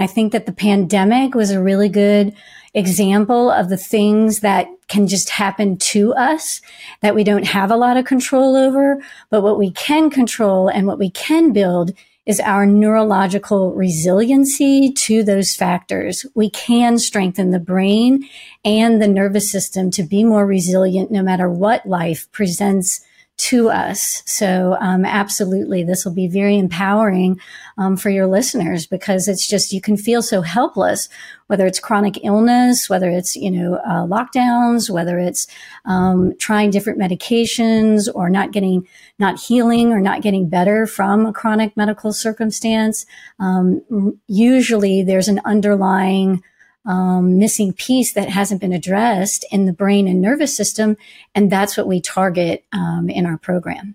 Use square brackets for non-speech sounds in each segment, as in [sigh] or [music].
I think that the pandemic was a really good example of the things that can just happen to us that we don't have a lot of control over. But what we can control and what we can build is our neurological resiliency to those factors. We can strengthen the brain and the nervous system to be more resilient no matter what life presents to us. So, um, absolutely, this will be very empowering um, for your listeners because it's just you can feel so helpless, whether it's chronic illness, whether it's you know uh, lockdowns, whether it's um, trying different medications or not getting, not healing or not getting better from a chronic medical circumstance. Um, usually, there's an underlying um, missing piece that hasn't been addressed in the brain and nervous system. And that's what we target um, in our program.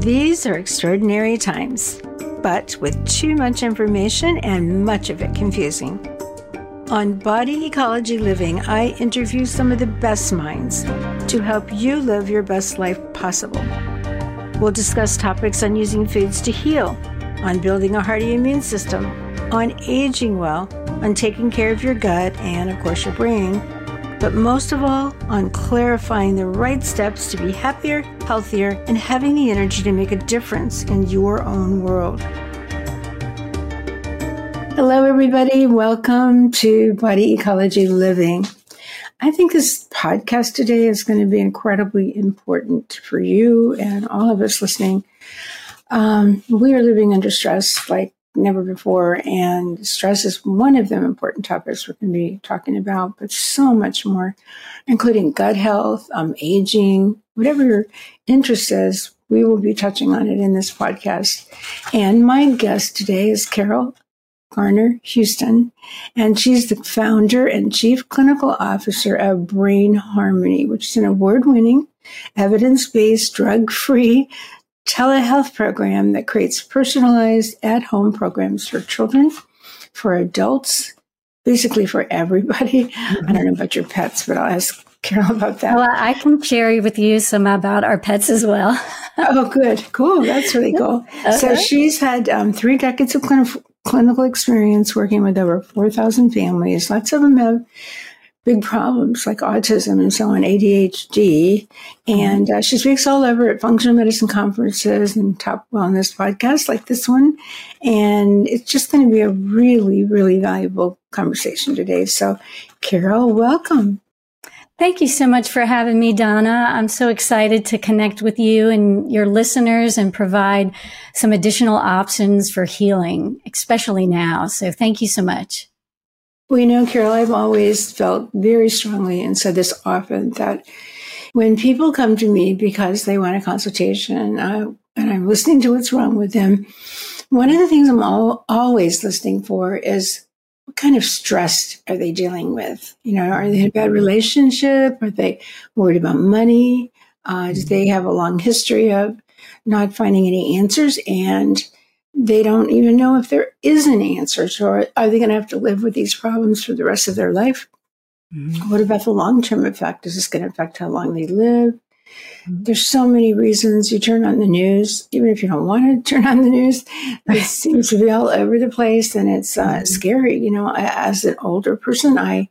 These are extraordinary times, but with too much information and much of it confusing. On Body Ecology Living, I interview some of the best minds to help you live your best life possible. We'll discuss topics on using foods to heal, on building a hearty immune system, on aging well, on taking care of your gut and, of course, your brain, but most of all, on clarifying the right steps to be happier, healthier, and having the energy to make a difference in your own world. Hello, everybody. Welcome to Body Ecology Living. I think this podcast today is going to be incredibly important for you and all of us listening. Um, we are living under stress like never before. And stress is one of the important topics we're going to be talking about, but so much more, including gut health, um, aging, whatever your interest is. We will be touching on it in this podcast. And my guest today is Carol Garner Houston, and she's the founder and chief clinical officer of Brain Harmony, which is an award winning, evidence based, drug free telehealth program that creates personalized at home programs for children, for adults, basically for everybody. Mm-hmm. [laughs] I don't know about your pets, but I'll ask Carol about that. Well, I can share with you some about our pets as well. [laughs] oh, good. Cool. That's really cool. Okay. So she's had um, three decades of clinical clinical experience working with over 4,000 families. Lots of them have big problems like autism and so on, ADHD. And uh, she speaks all over at functional medicine conferences and top wellness podcasts like this one. And it's just going to be a really, really valuable conversation today. So, Carol, welcome. Thank you so much for having me, Donna. I'm so excited to connect with you and your listeners and provide some additional options for healing, especially now. So thank you so much. Well, you know, Carol, I've always felt very strongly and said this often that when people come to me because they want a consultation uh, and I'm listening to what's wrong with them, one of the things I'm all, always listening for is what kind of stress are they dealing with? You know, are they in a bad relationship? Are they worried about money? Uh, do they have a long history of not finding any answers? And they don't even know if there is an answer. So, are, are they going to have to live with these problems for the rest of their life? Mm-hmm. What about the long term effect? Is this going to affect how long they live? Mm-hmm. There's so many reasons you turn on the news, even if you don't want to [laughs] turn on the news, it [laughs] seems to be all over the place and it's uh, mm-hmm. scary. You know, as an older person, I,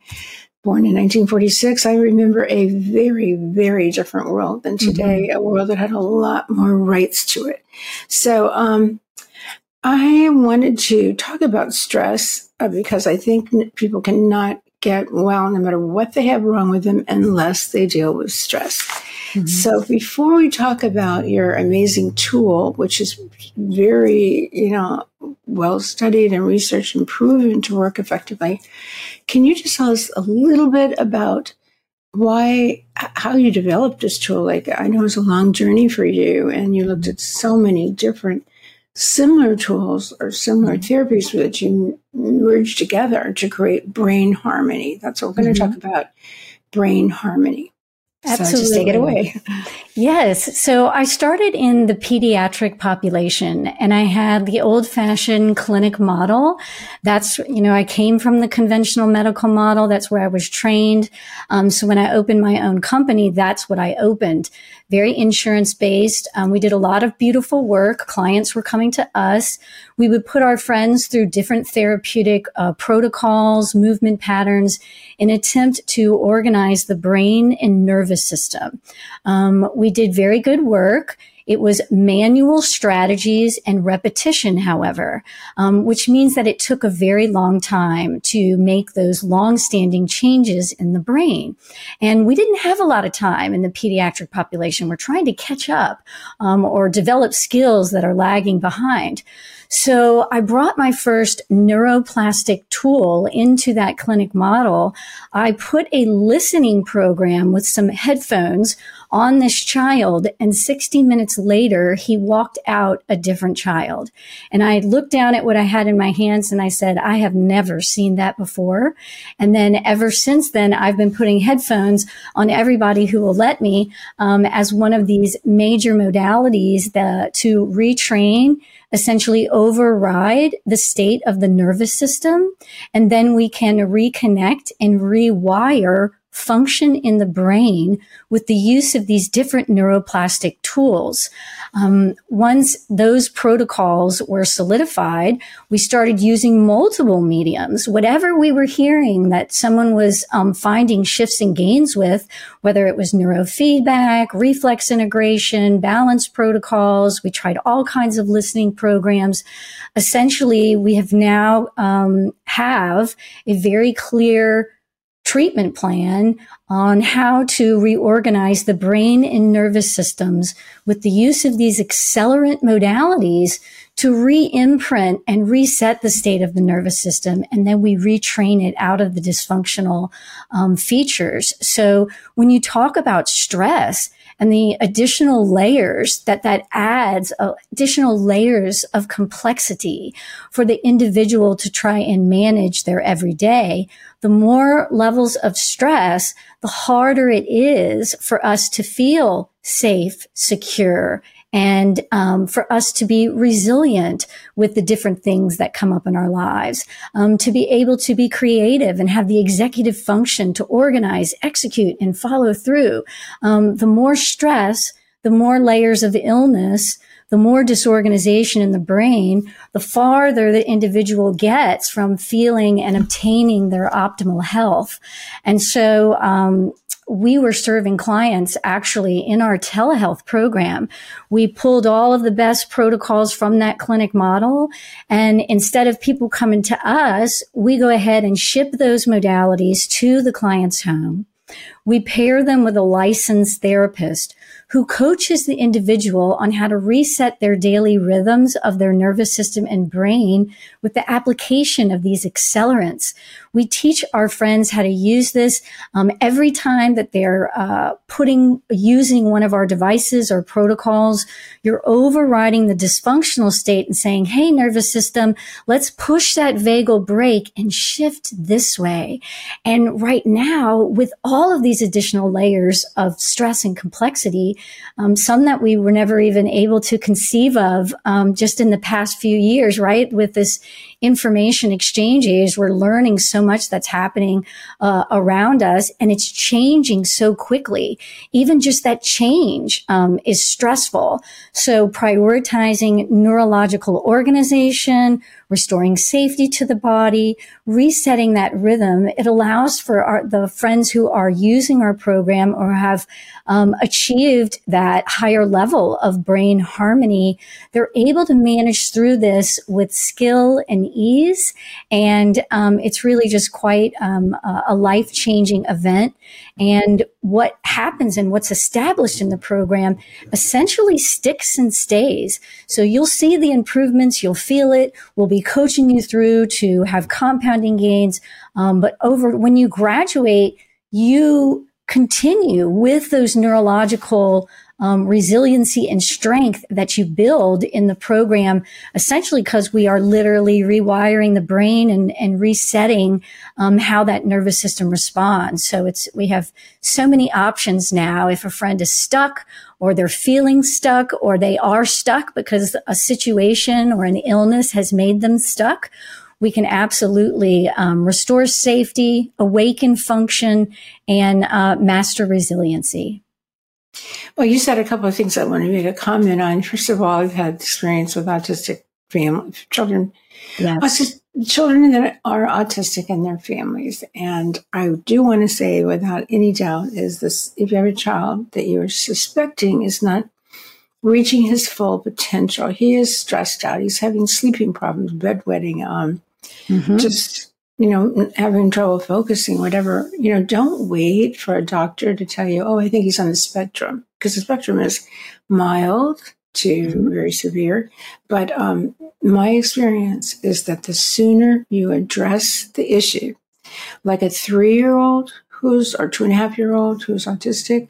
born in 1946, I remember a very, very different world than today, mm-hmm. a world that had a lot more rights to it. So, um, I wanted to talk about stress uh, because I think people cannot get well no matter what they have wrong with them unless they deal with stress. Mm-hmm. So before we talk about your amazing tool, which is very, you know, well studied and researched and proven to work effectively, can you just tell us a little bit about why how you developed this tool? Like I know it's a long journey for you and you looked at so many different similar tools or similar mm-hmm. therapies that you merge together to create brain harmony. That's what we're going to mm-hmm. talk about brain harmony. Absolutely. So just take it away. Yes. So I started in the pediatric population and I had the old fashioned clinic model. That's, you know, I came from the conventional medical model. That's where I was trained. Um, so when I opened my own company, that's what I opened very insurance based. Um, we did a lot of beautiful work. Clients were coming to us. We would put our friends through different therapeutic uh, protocols, movement patterns, in attempt to organize the brain and nervous system. Um, we did very good work. It was manual strategies and repetition, however, um, which means that it took a very long time to make those long-standing changes in the brain. And we didn't have a lot of time in the pediatric population. We're trying to catch up um, or develop skills that are lagging behind. So I brought my first neuroplastic tool into that clinic model. I put a listening program with some headphones on this child. And 60 minutes later, he walked out a different child. And I looked down at what I had in my hands and I said, I have never seen that before. And then ever since then, I've been putting headphones on everybody who will let me um, as one of these major modalities that, to retrain essentially override the state of the nervous system. And then we can reconnect and rewire function in the brain with the use of these different neuroplastic tools. Um, once those protocols were solidified, we started using multiple mediums. Whatever we were hearing that someone was um, finding shifts and gains with, whether it was neurofeedback, reflex integration, balance protocols, we tried all kinds of listening programs. Essentially, we have now um, have a very clear treatment plan on how to reorganize the brain and nervous systems with the use of these accelerant modalities to re-imprint and reset the state of the nervous system. And then we retrain it out of the dysfunctional um, features. So when you talk about stress, and the additional layers that that adds uh, additional layers of complexity for the individual to try and manage their everyday the more levels of stress the harder it is for us to feel safe secure and um, for us to be resilient with the different things that come up in our lives, um, to be able to be creative and have the executive function to organize, execute, and follow through. Um, the more stress, the more layers of illness, the more disorganization in the brain, the farther the individual gets from feeling and obtaining their optimal health. And so, um, we were serving clients actually in our telehealth program. We pulled all of the best protocols from that clinic model. And instead of people coming to us, we go ahead and ship those modalities to the client's home. We pair them with a licensed therapist who coaches the individual on how to reset their daily rhythms of their nervous system and brain with the application of these accelerants. We teach our friends how to use this um, every time that they're uh, putting using one of our devices or protocols. You're overriding the dysfunctional state and saying, "Hey, nervous system, let's push that vagal brake and shift this way." And right now, with all of these additional layers of stress and complexity, um, some that we were never even able to conceive of um, just in the past few years, right? With this information exchange age, we're learning so much that's happening uh, around us and it's changing so quickly. Even just that change um, is stressful. So prioritizing neurological organization, restoring safety to the body, resetting that rhythm. It allows for our, the friends who are using our program or have um, achieved that higher level of brain harmony. They're able to manage through this with skill and ease. And um, it's really just quite um, a life changing event. And what happens and what's established in the program essentially sticks and stays. So you'll see the improvements, you'll feel it. We'll be coaching you through to have compounding gains. Um, but over when you graduate, you continue with those neurological um, resiliency and strength that you build in the program, essentially because we are literally rewiring the brain and, and resetting um, how that nervous system responds. So it's we have so many options now. If a friend is stuck or they're feeling stuck or they are stuck because a situation or an illness has made them stuck, we can absolutely um, restore safety, awaken function, and uh, master resiliency. Well, you said a couple of things I want to make a comment on. First of all, I've had experience with autistic family children, yes. children that are autistic and their families. And I do want to say, without any doubt, is this: if you have a child that you're suspecting is not reaching his full potential, he is stressed out. He's having sleeping problems, bedwetting, um, mm-hmm. just you know, having trouble focusing, whatever, you know, don't wait for a doctor to tell you, oh, I think he's on the spectrum, because the spectrum is mild to mm-hmm. very severe. But um, my experience is that the sooner you address the issue, like a three year old who's, or two and a half year old who's autistic,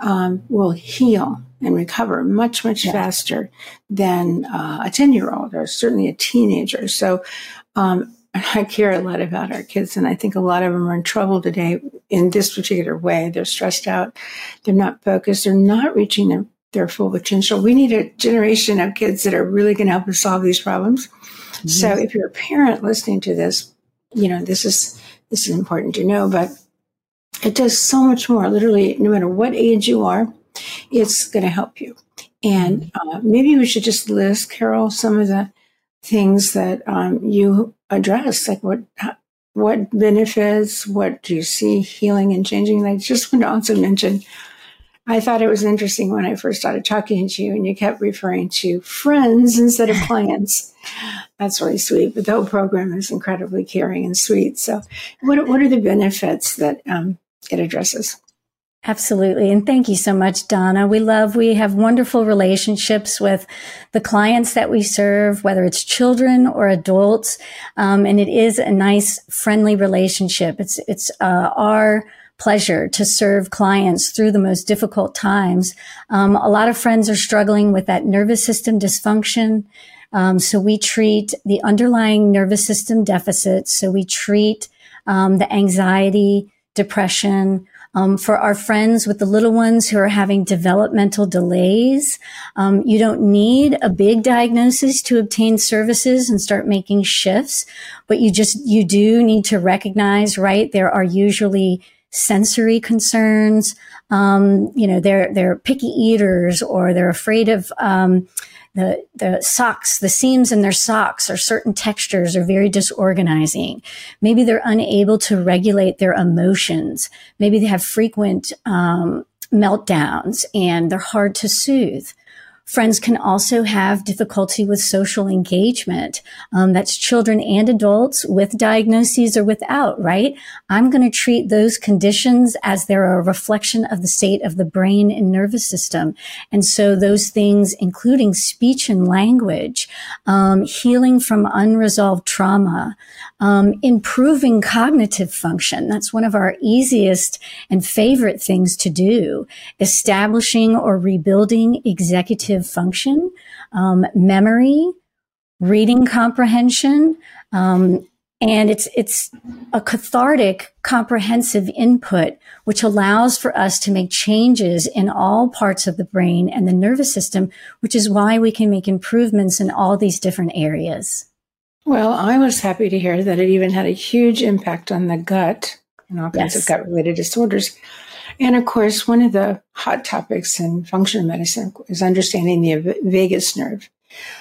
um, will heal and recover much, much yeah. faster than uh, a 10 year old or certainly a teenager. So, um, I care a lot about our kids, and I think a lot of them are in trouble today in this particular way. They're stressed out, they're not focused, they're not reaching their, their full potential. We need a generation of kids that are really going to help us solve these problems. Mm-hmm. So, if you're a parent listening to this, you know this is this is important to know, but it does so much more. Literally, no matter what age you are, it's going to help you. And mm-hmm. uh, maybe we should just list, Carol, some of the things that um, you address, like what what benefits, what do you see healing and changing? And I just want to also mention, I thought it was interesting when I first started talking to you, and you kept referring to friends instead of clients. [laughs] That's really sweet. But the whole program is incredibly caring and sweet. So, what what are the benefits that um, it addresses? Absolutely. And thank you so much, Donna. We love, we have wonderful relationships with the clients that we serve, whether it's children or adults. Um, and it is a nice, friendly relationship. It's, it's, uh, our pleasure to serve clients through the most difficult times. Um, a lot of friends are struggling with that nervous system dysfunction. Um, so we treat the underlying nervous system deficits. So we treat, um, the anxiety, depression, um, for our friends with the little ones who are having developmental delays, um, you don't need a big diagnosis to obtain services and start making shifts, but you just, you do need to recognize, right? There are usually sensory concerns. Um, you know, they're, they're picky eaters or they're afraid of, um, the, the socks, the seams in their socks or certain textures are very disorganizing. Maybe they're unable to regulate their emotions. Maybe they have frequent um, meltdowns and they're hard to soothe. Friends can also have difficulty with social engagement. Um, that's children and adults with diagnoses or without, right? I'm going to treat those conditions as they're a reflection of the state of the brain and nervous system. And so those things, including speech and language, um, healing from unresolved trauma, um, improving cognitive function. That's one of our easiest and favorite things to do. Establishing or rebuilding executive function, um, memory, reading comprehension, um, and it's it's a cathartic, comprehensive input, which allows for us to make changes in all parts of the brain and the nervous system, which is why we can make improvements in all these different areas. Well, I was happy to hear that it even had a huge impact on the gut and all kinds yes. of gut related disorders. And of course, one of the hot topics in functional medicine is understanding the vagus nerve.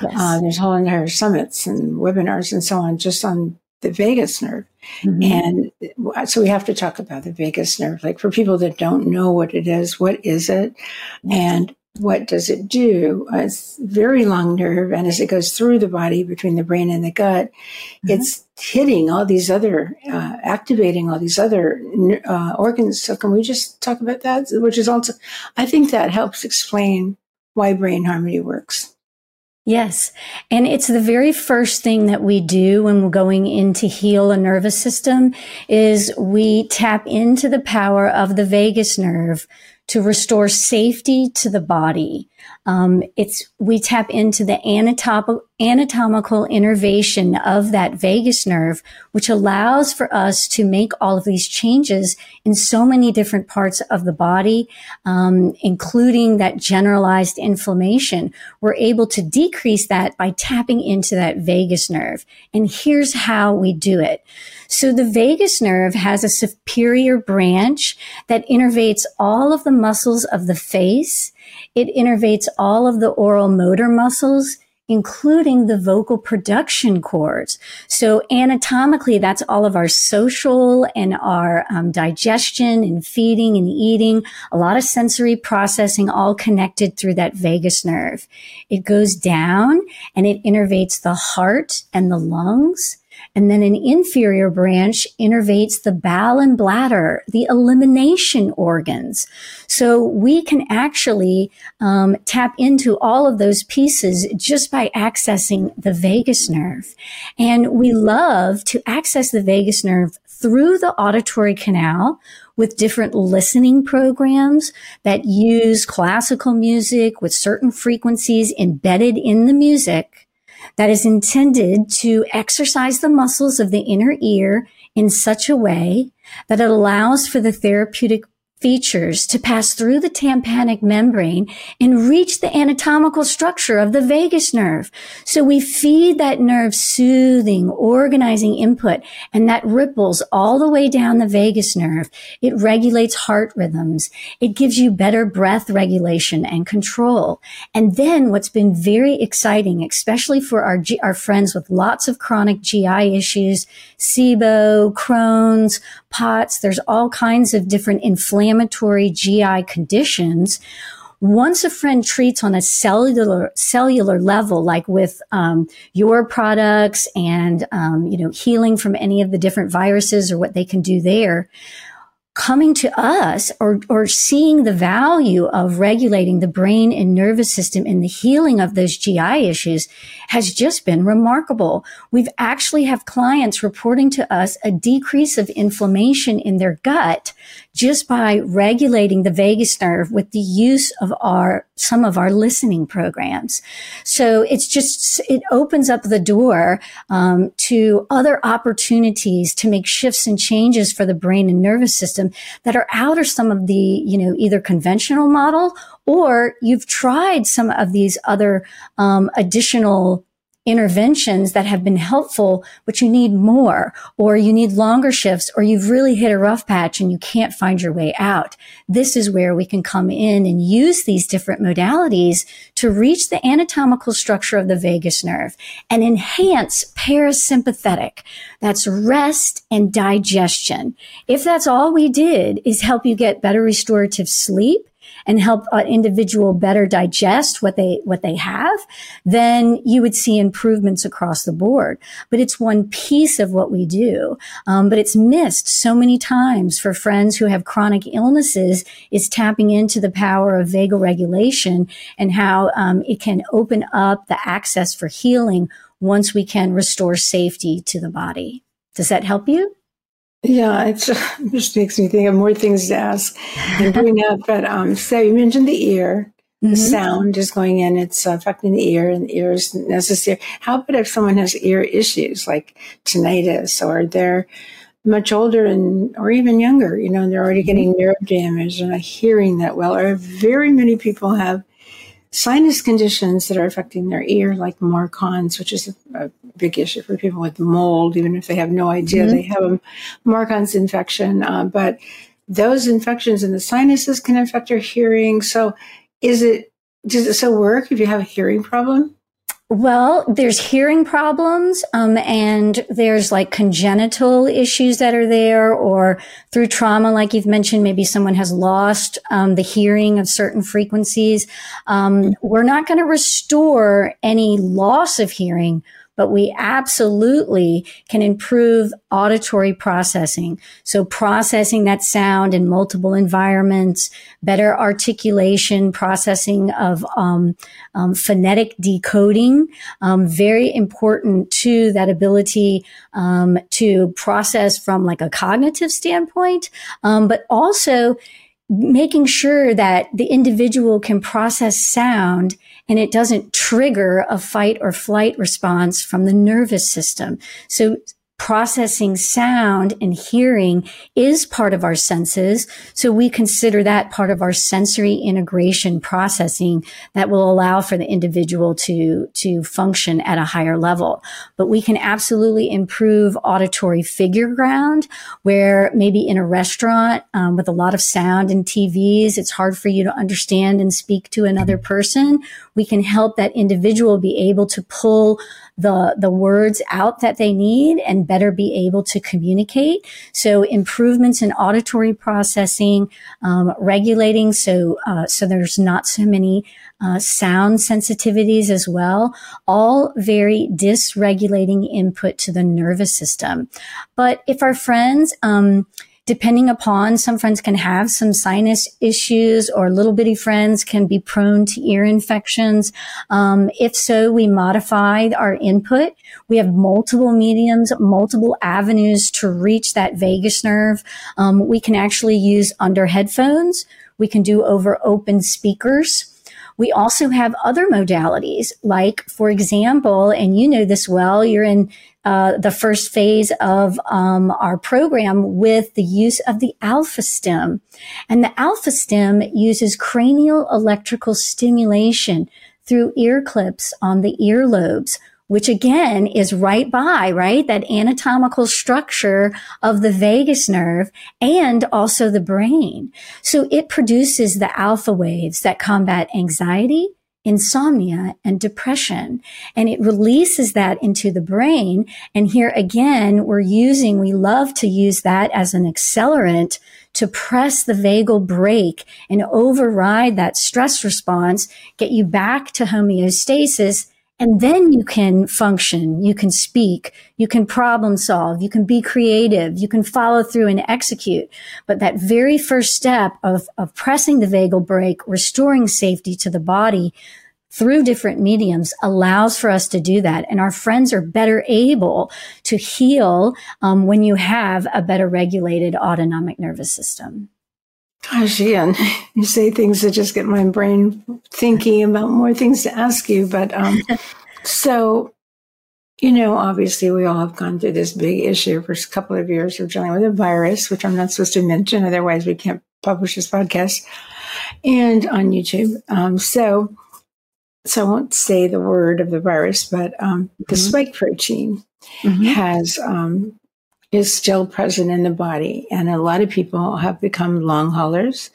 Yes. Uh, there's whole entire summits and webinars and so on just on the vagus nerve. Mm-hmm. And so we have to talk about the vagus nerve. Like for people that don't know what it is, what is it? And what does it do? Uh, it's very long nerve, and as it goes through the body between the brain and the gut, mm-hmm. it's hitting all these other, uh, activating all these other uh, organs. So, can we just talk about that? Which is also, I think that helps explain why brain harmony works. Yes. And it's the very first thing that we do when we're going in to heal a nervous system is we tap into the power of the vagus nerve to restore safety to the body. Um, it's we tap into the anatomical anatomical innervation of that vagus nerve, which allows for us to make all of these changes in so many different parts of the body, um, including that generalized inflammation. We're able to decrease that by tapping into that vagus nerve. And here's how we do it. So the vagus nerve has a superior branch that innervates all of the muscles of the face. It innervates all of the oral motor muscles including the vocal production cords. So anatomically, that's all of our social and our um, digestion and feeding and eating, a lot of sensory processing all connected through that vagus nerve. It goes down and it innervates the heart and the lungs. And then an inferior branch innervates the bowel and bladder, the elimination organs. So we can actually um, tap into all of those pieces just by accessing the vagus nerve. And we love to access the vagus nerve through the auditory canal with different listening programs that use classical music with certain frequencies embedded in the music that is intended to exercise the muscles of the inner ear in such a way that it allows for the therapeutic features to pass through the tympanic membrane and reach the anatomical structure of the vagus nerve. So we feed that nerve soothing, organizing input, and that ripples all the way down the vagus nerve. It regulates heart rhythms. It gives you better breath regulation and control. And then what's been very exciting, especially for our, our friends with lots of chronic GI issues, SIBO, Crohn's, POTS, there's all kinds of different inflammatory GI conditions. Once a friend treats on a cellular cellular level, like with um, your products and um, you know healing from any of the different viruses or what they can do there, coming to us or, or seeing the value of regulating the brain and nervous system in the healing of those GI issues has just been remarkable. We've actually have clients reporting to us a decrease of inflammation in their gut just by regulating the vagus nerve with the use of our, some of our listening programs. So it's just, it opens up the door, um, to other opportunities to make shifts and changes for the brain and nervous system that are out of some of the, you know, either conventional model or you've tried some of these other, um, additional interventions that have been helpful, but you need more, or you need longer shifts, or you've really hit a rough patch and you can't find your way out. This is where we can come in and use these different modalities to reach the anatomical structure of the vagus nerve and enhance parasympathetic. That's rest and digestion. If that's all we did is help you get better restorative sleep, and help an individual better digest what they what they have, then you would see improvements across the board. But it's one piece of what we do. Um, but it's missed so many times for friends who have chronic illnesses is tapping into the power of vagal regulation and how um, it can open up the access for healing once we can restore safety to the body. Does that help you? Yeah, [laughs] it just makes me think of more things to ask and bring up. But um, so you mentioned the ear. Mm-hmm. sound is going in, it's affecting the ear, and the ear is necessary. How about if someone has ear issues like tinnitus, or they're much older and or even younger, you know, and they're already mm-hmm. getting nerve damage and not hearing that well, or very many people have sinus conditions that are affecting their ear, like MARCoNS, which is a, a big issue for people with mold, even if they have no idea mm-hmm. they have a MARCoNS infection. Uh, but those infections in the sinuses can affect your hearing. So, is it does it still work if you have a hearing problem? Well, there's hearing problems, um, and there's like congenital issues that are there, or through trauma, like you've mentioned, maybe someone has lost um, the hearing of certain frequencies. Um, we're not going to restore any loss of hearing but we absolutely can improve auditory processing. So processing that sound in multiple environments, better articulation, processing of um, um, phonetic decoding, um, very important to that ability um, to process from like a cognitive standpoint, um, but also making sure that the individual can process sound and it doesn't trigger a fight or flight response from the nervous system. So processing sound and hearing is part of our senses. So we consider that part of our sensory integration processing that will allow for the individual to, to function at a higher level. But we can absolutely improve auditory figure ground where maybe in a restaurant um, with a lot of sound and TVs, it's hard for you to understand and speak to another person. We can help that individual be able to pull the, the words out that they need and better be able to communicate. So improvements in auditory processing, um, regulating. So, uh, so there's not so many, uh, sound sensitivities as well, all very dysregulating input to the nervous system. But if our friends, um, depending upon some friends can have some sinus issues or little bitty friends can be prone to ear infections. Um, if so, we modify our input. We have multiple mediums, multiple avenues to reach that vagus nerve. Um, we can actually use under headphones. We can do over open speakers. We also have other modalities, like, for example, and you know this well, you're in uh, the first phase of um, our program with the use of the Alpha-Stim. And the Alpha-Stim uses cranial electrical stimulation through ear clips on the earlobes, which again is right by, right? That anatomical structure of the vagus nerve and also the brain. So it produces the alpha waves that combat anxiety, insomnia and depression. And it releases that into the brain. And here again, we're using, we love to use that as an accelerant to press the vagal brake and override that stress response, get you back to homeostasis and then you can function, you can speak, you can problem solve, you can be creative, you can follow through and execute. But that very first step of, of pressing the vagal brake, restoring safety to the body through different mediums allows for us to do that. And our friends are better able to heal um, when you have a better regulated autonomic nervous system. Gosh, Ian, you say things that just get my brain thinking about more things to ask you. But um, [laughs] so, you know, obviously, we all have gone through this big issue for a couple of years of dealing with a virus, which I'm not supposed to mention, otherwise, we can't publish this podcast and on YouTube. Um, so, so I won't say the word of the virus, but um, the mm-hmm. spike protein mm-hmm. has um, is still present in the body. And a lot of people have become long haulers.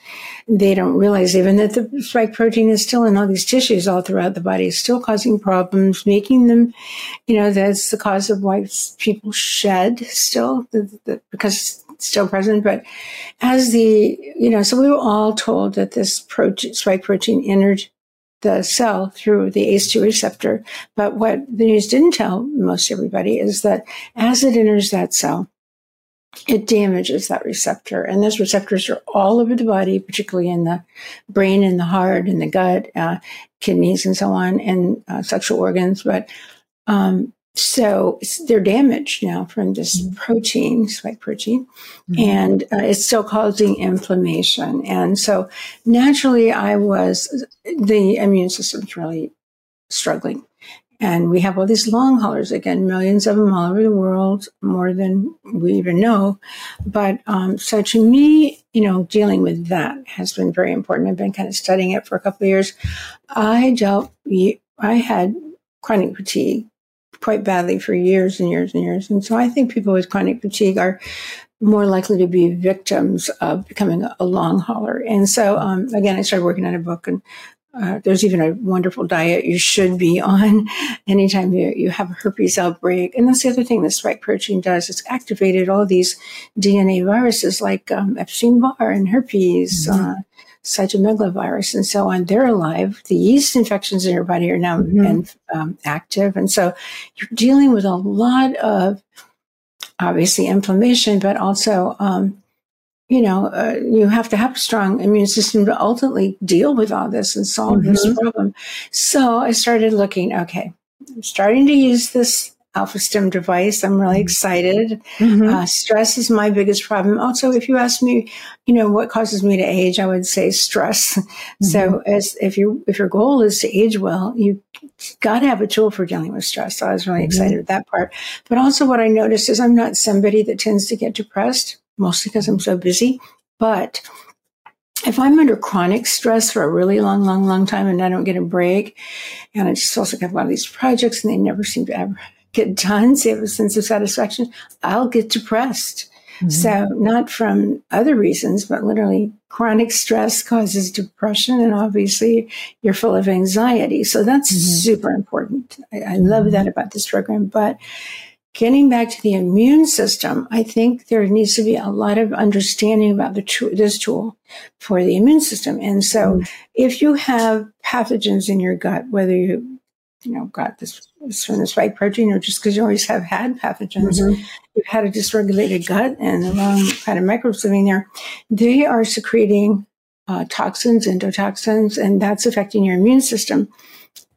They don't realize even that the spike protein is still in all these tissues all throughout the body, still causing problems, making them, you know, that's the cause of why people shed still the, the, because it's still present. But as the, you know, so we were all told that this spike protein entered the cell through the ACE2 receptor. But what the news didn't tell most everybody is that as it enters that cell, it damages that receptor. And those receptors are all over the body, particularly in the brain and the heart and the gut, uh, kidneys and so on, and uh, sexual organs. But um, so they're damaged now from this mm-hmm. protein, spike protein, mm-hmm. and uh, it's still causing inflammation. And so naturally, I was, the immune system's really struggling. And we have all these long haulers, again, millions of them all over the world, more than we even know. But um, so to me, you know, dealing with that has been very important. I've been kind of studying it for a couple of years. I dealt, I had chronic fatigue quite badly for years and years and years. And so I think people with chronic fatigue are more likely to be victims of becoming a long hauler. And so, um, again, I started working on a book and uh, there's even a wonderful diet you should be on [laughs] anytime you, you have a herpes outbreak. And that's the other thing the spike protein does. It's activated all these DNA viruses like um, Epstein-Barr and herpes, mm-hmm. uh, cytomegalovirus and so on, they're alive. The yeast infections in your body are now mm-hmm. um, active. And so you're dealing with a lot of obviously inflammation, but also, um, you know, uh, you have to have a strong immune system to ultimately deal with all this and solve mm-hmm. this problem. So I started looking, okay, I'm starting to use this Alpha-Stim device. I'm really mm-hmm. excited. Mm-hmm. Uh, stress is my biggest problem. Also, if you ask me, you know, what causes me to age, I would say stress. [laughs] Mm-hmm. So as if you if your goal is to age well, you got to have a tool for dealing with stress. So I was really mm-hmm. excited with that part. But also what I noticed is I'm not somebody that tends to get depressed, mostly because I'm so busy. But if I'm under chronic stress for a really long, long, long time and I don't get a break, and I just also have a lot of these projects and they never seem to ever get done, so have a sense of satisfaction, I'll get depressed. Mm-hmm. So not from other reasons, but literally chronic stress causes depression. And obviously you're full of anxiety. So that's mm-hmm. super important. I, I love that mm-hmm. about this program. But getting back to the immune system, I think there needs to be a lot of understanding about the tool, this tool for the immune system. And so mm. if you have pathogens in your gut, whether you, you know, got this, from the spike protein or just because you always have had pathogens, mm-hmm. you've had a dysregulated gut and the wrong kind of microbes living there, they are secreting uh, toxins, endotoxins, and that's affecting your immune system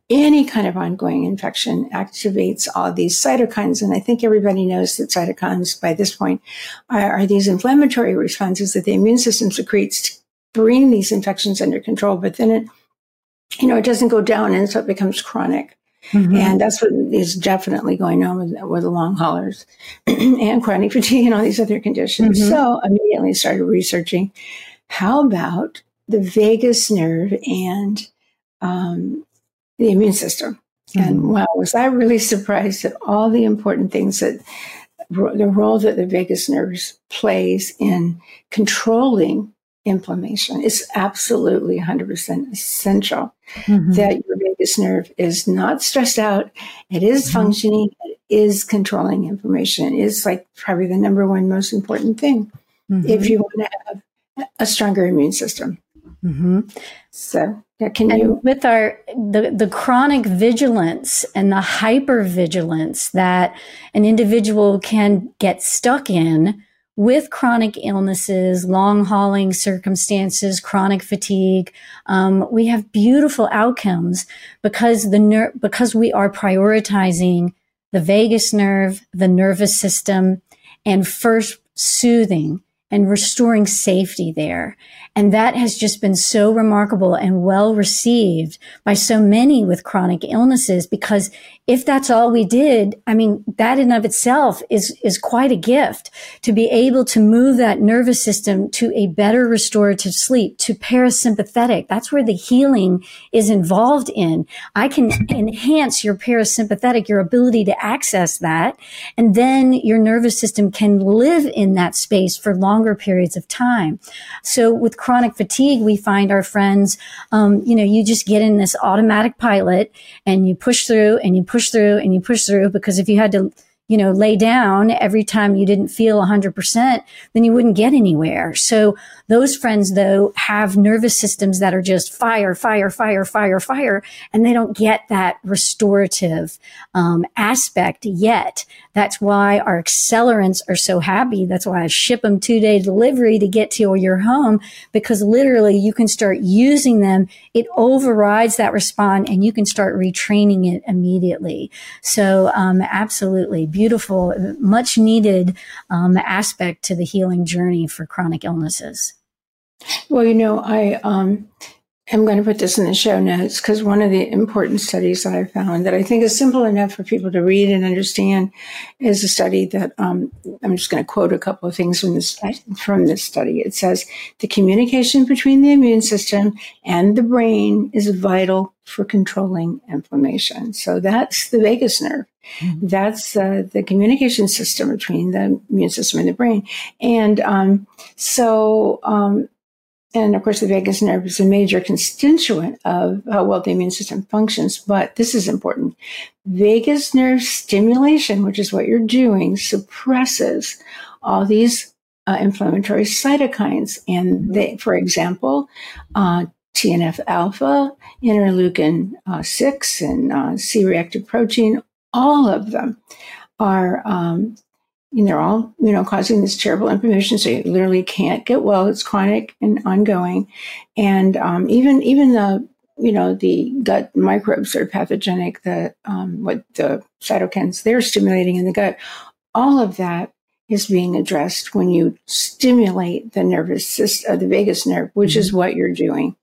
any kind of ongoing infection activates all these cytokines. And I think everybody knows that cytokines by this point are, are these inflammatory responses that the immune system secretes to bring these infections under control. But then it, you know, it doesn't go down and so it becomes chronic. Mm-hmm. And that's what is definitely going on with, with the long haulers [clears throat] and chronic fatigue and all these other conditions. Mm-hmm. So immediately started researching how about the vagus nerve and um, the immune system. Mm-hmm. And wow, was I really surprised at all the important things that the role that the vagus nerve plays in controlling inflammation is absolutely 100% essential mm-hmm. that your vagus nerve is not stressed out it is mm-hmm. functioning it is controlling inflammation it is like probably the number one most important thing mm-hmm. if you want to have a stronger immune system mm-hmm. so yeah, can and you with our the the chronic vigilance and the hyper vigilance that an individual can get stuck in with chronic illnesses, long hauling circumstances, chronic fatigue, um, we have beautiful outcomes because the ner- because we are prioritizing the vagus nerve, the nervous system, and first soothing and restoring safety there. And that has just been so remarkable and well received by so many with chronic illnesses because if that's all we did, I mean, that in of itself is, is quite a gift to be able to move that nervous system to a better restorative sleep, to parasympathetic. That's where the healing is involved in. I can enhance your parasympathetic, your ability to access that. And then your nervous system can live in that space for longer periods of time. So with chronic fatigue, we find our friends, um, you know, you just get in this automatic pilot and you push through and you push through and you push through because if you had to you know, lay down every time you didn't feel 100%, then you wouldn't get anywhere. So those friends, though, have nervous systems that are just fire, fire, fire, fire, fire, and they don't get that restorative um, aspect yet. That's why our accelerants are so happy. That's why I ship them two day delivery to get to your home because literally you can start using them. It overrides that response and you can start retraining it immediately. So, um, absolutely beautiful, much needed um, aspect to the healing journey for chronic illnesses. Well, you know, I um, am going to put this in the show notes because one of the important studies that I found that I think is simple enough for people to read and understand is a study that um, I'm just going to quote a couple of things from this from this study. It says the communication between the immune system and the brain is vital for controlling inflammation. So that's the vagus nerve. Mm-hmm. That's uh, the communication system between the immune system and the brain. And um, so, um, and of course, the vagus nerve is a major constituent of how well the immune system functions. But this is important. Vagus nerve stimulation, which is what you're doing, suppresses all these uh, inflammatory cytokines. And they, for example, uh, TNF alpha, interleukin uh, 6, and uh, C reactive protein, all of them are, um, you know, all, you know, causing this terrible inflammation. So you literally can't get well. It's chronic and ongoing. And um, even, even the you know, the gut microbes are pathogenic, the, um, what the cytokines they're stimulating in the gut, all of that is being addressed when you stimulate the nervous system, uh, the vagus nerve, which mm-hmm. is what you're doing.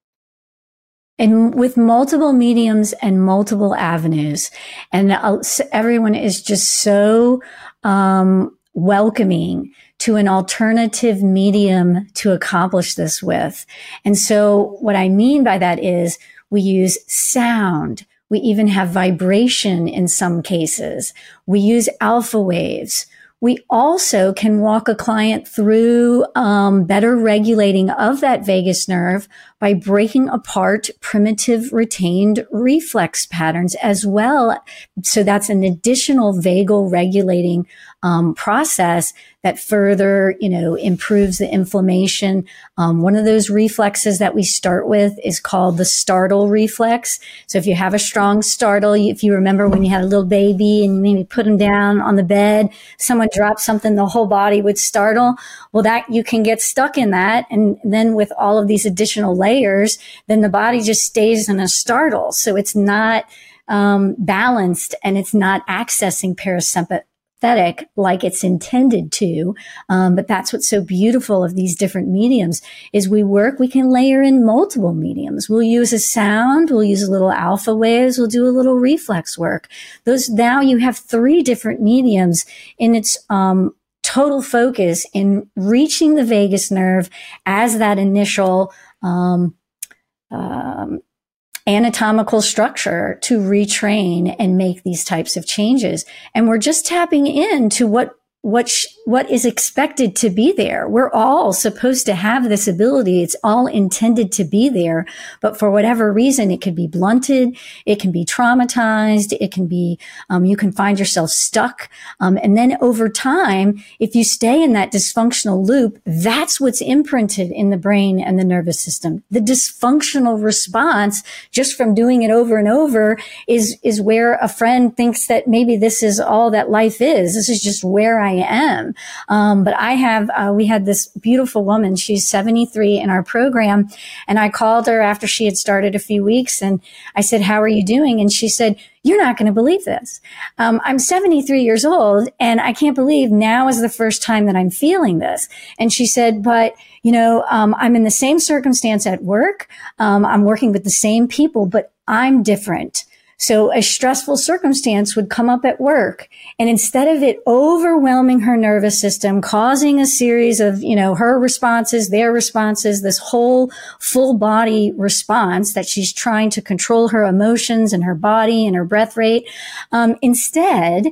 And with multiple mediums and multiple avenues, and uh, everyone is just so um, welcoming to an alternative medium to accomplish this with. And so, what I mean by that is we use sound. We even have vibration in some cases. We use alpha waves. We also can walk a client through um, better regulating of that vagus nerve by breaking apart primitive retained reflex patterns as well. So that's an additional vagal regulating um, process that further, you know, improves the inflammation. Um, one of those reflexes that we start with is called the startle reflex. So if you have a strong startle, if you remember when you had a little baby and you maybe put them down on the bed, someone dropped something, the whole body would startle. Well, that you can get stuck in that. And then with all of these additional layers, then the body just stays in a startle. So it's not, um, balanced and it's not accessing parasympathetic like it's intended to. Um, but that's what's so beautiful of these different mediums is we work, we can layer in multiple mediums. We'll use a sound, we'll use a little alpha waves, we'll do a little reflex work. Those now you have three different mediums in its, um, total focus in reaching the vagus nerve as that initial, um, um, anatomical structure to retrain and make these types of changes. And we're just tapping into what what sh- what is expected to be there. We're all supposed to have this ability. It's all intended to be there, but for whatever reason, it could be blunted, it can be traumatized, it can be um, you can find yourself stuck, um, and then over time, if you stay in that dysfunctional loop, that's what's imprinted in the brain and the nervous system. The dysfunctional response, just from doing it over and over, is is where a friend thinks that maybe this is all that life is. This is just where I I Um, but I have, uh, we had this beautiful woman. She's 73 in our program. And I called her after she had started a few weeks and I said, how are you doing? And she said, you're not going to believe this. Um, I'm 73 years old and I can't believe now is the first time that I'm feeling this. And she said, but you know, um, I'm in the same circumstance at work. Um, I'm working with the same people, but I'm different. So a stressful circumstance would come up at work and instead of it overwhelming her nervous system, causing a series of, you know, her responses, their responses, this whole full body response that she's trying to control her emotions and her body and her breath rate. Um, instead,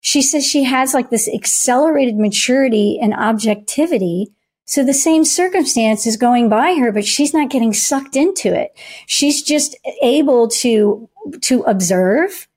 she says she has like this accelerated maturity and objectivity so the same circumstance is going by her, but she's not getting sucked into it. She's just able to, to observe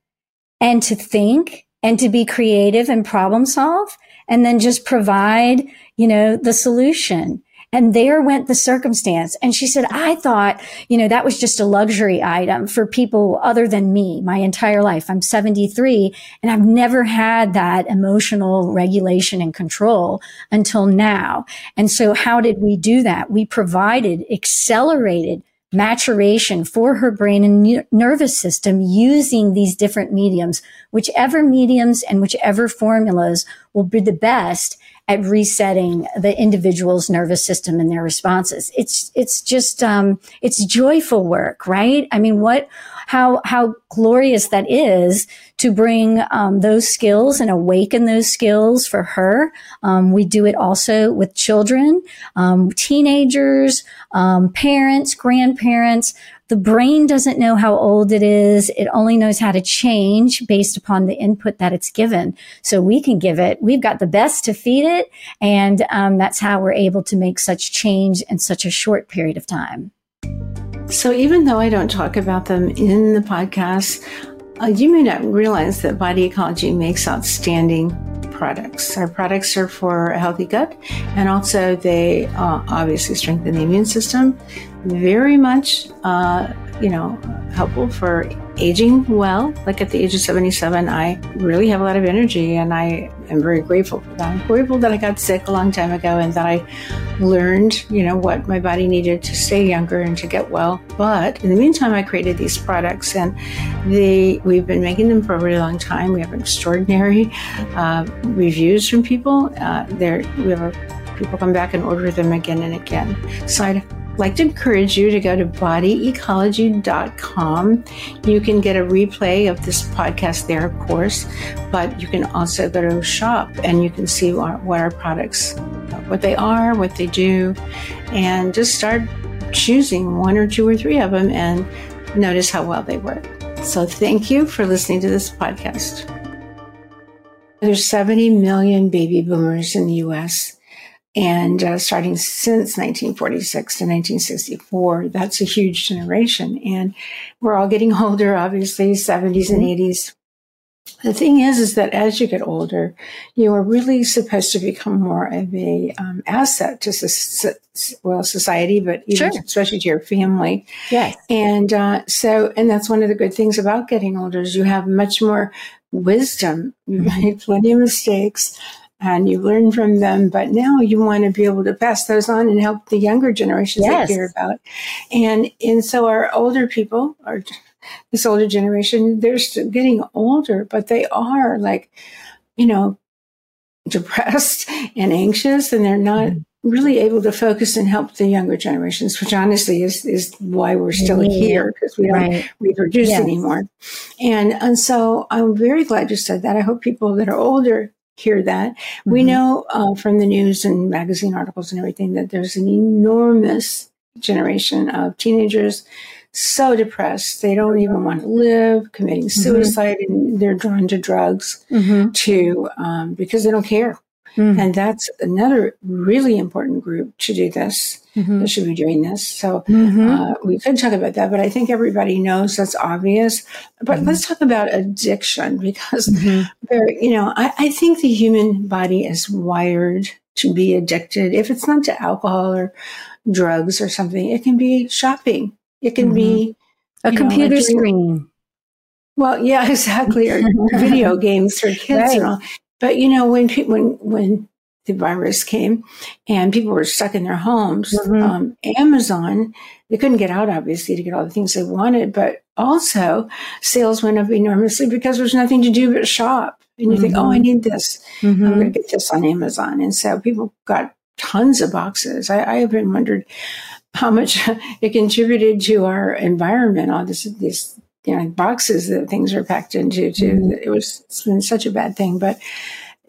and to think and to be creative and problem solve and then just provide, you know, the solution. And there went the circumstance. And she said, I thought, you know, that was just a luxury item for people other than me my entire life. I'm 73 and I've never had that emotional regulation and control until now. And so how did we do that? We provided accelerated maturation for her brain and nervous system using these different mediums, whichever mediums and whichever formulas will be the best at resetting the individual's nervous system and their responses. It's, it's just, um, it's joyful work, right? I mean, what, how, how glorious that is to bring, um, those skills and awaken those skills for her. Um, we do it also with children, um, teenagers, um, parents, grandparents, the brain doesn't know how old it is. It only knows how to change based upon the input that it's given. So we can give it, we've got the best to feed it. And um, that's how we're able to make such change in such a short period of time. So even though I don't talk about them in the podcast, uh, you may not realize that body ecology makes outstanding products. Our products are for a healthy gut, and also they uh, obviously strengthen the immune system. Very much, uh, you know, helpful for aging well. Like at the age of 77, I really have a lot of energy and I am very grateful for that. I'm grateful that I got sick a long time ago and that I learned, you know, what my body needed to stay younger and to get well. But in the meantime, I created these products and they, we've been making them for a really long time. We have extraordinary uh, reviews from people. Uh, there, we have a, people come back and order them again and again. So I'd like to encourage you to go to bodyecology.com. You can get a replay of this podcast there, of course, but you can also go to shop and you can see what, what our products, what they are, what they do, and just start choosing one or two or three of them and notice how well they work. So thank you for listening to this podcast. There's 70 million baby boomers in the US and uh, starting since 1946 to 1964, that's a huge generation. And we're all getting older, obviously, 70s and 80s. Mm-hmm. The thing is, is that as you get older, you are really supposed to become more of a um, asset to well society, but even sure. especially to your family. Yes. And uh, so, and that's one of the good things about getting older is you have much more wisdom. You've mm-hmm. made plenty of mistakes and you learn from them. But now you want to be able to pass those on and help the younger generations yes. that hear about. And and so our older people, or this older generation, they're still getting older, but they are like, you know, depressed [laughs] and anxious, and they're not. Mm-hmm. Really able to focus and help the younger generations, which honestly is is why we're still here because we don't right. reproduce yes. anymore. And and so I'm very glad you said that. I hope people that are older hear that. Mm-hmm. We know uh, from the news and magazine articles and everything that there's an enormous generation of teenagers so depressed they don't even want to live, committing mm-hmm. suicide, mm-hmm. and they're drawn to drugs mm-hmm. to um, because they don't care. Mm. And that's another really important group to do this. Mm-hmm. That should be doing this. So mm-hmm. uh, we could talk about that, but I think everybody knows that's obvious. But mm-hmm. let's talk about addiction [laughs] because mm-hmm. there, you know, I, I think the human body is wired to be addicted. If it's not to alcohol or drugs or something, it can be shopping. It can be mm-hmm. a computer know, screen. Well, yeah, [laughs] exactly. Or [laughs] video games for kids right. and all. But you know, when when when the virus came and people were stuck in their homes, mm-hmm. um, Amazon they couldn't get out obviously to get all the things they wanted, but also sales went up enormously because there's nothing to do but shop. And you mm-hmm. think, oh, I need this. Mm-hmm. I'm going to get this on Amazon. And so people got tons of boxes. I, I even wondered how much [laughs] it contributed to our environment. All this, this you know, boxes that things are packed into. Too. Mm-hmm. It was it's been such a bad thing, but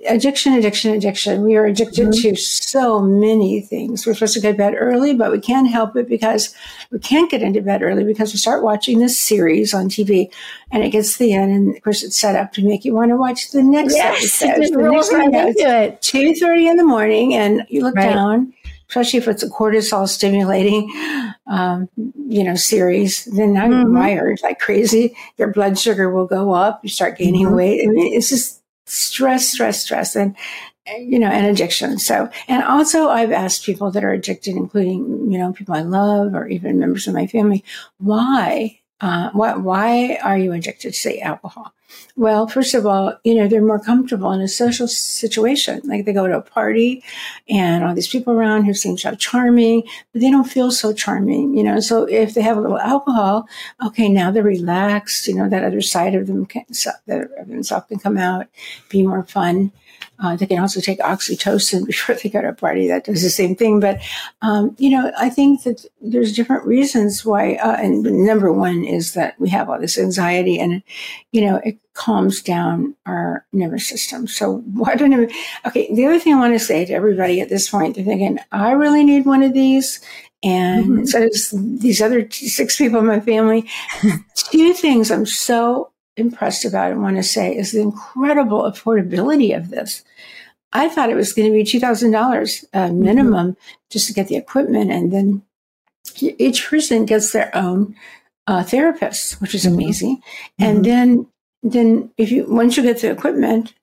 addiction, addiction, addiction. We are addicted mm-hmm. to so many things. We're supposed to go to bed early, but we can't help it because we can't get into bed early because we start watching this series on TV and it gets to the end. And of course, it's set up to make you want to watch the next yes, episode. The next one it. 2.30 in the morning and you look right. down especially if it's a cortisol stimulating, um, you know, series, then I'm mm-hmm. wired like crazy. Your blood sugar will go up. You start gaining mm-hmm. weight. I mean, it's just stress, stress, stress, and you know, and addiction. So, and also I've asked people that are addicted, including you know people I love or even members of my family, why uh, what, why are you addicted to say alcohol? Well, first of all, you know, they're more comfortable in a social situation. Like they go to a party and all these people around who seem so charming, but they don't feel so charming, you know. So if they have a little alcohol, okay, now they're relaxed, you know, that other side of them can, of themselves can come out, be more fun. Uh, they can also take oxytocin [laughs] before they go to a party. That does the same thing. But, um, you know, I think that there's different reasons why. Uh, and number one is that we have all this anxiety and, you know, it calms down our nervous system. So [laughs] why don't I, okay. The other thing I want to say to everybody at this point, they're thinking, I really need one of these. And mm-hmm. so these other six people in my family, [laughs] two things I'm so impressed about and want to say is the incredible affordability of this. I thought it was going to be $2,000 uh, minimum mm-hmm. just to get the equipment. And then each person gets their own uh, therapist, which is mm-hmm. amazing. Mm-hmm. And then, then if you, once you get the equipment,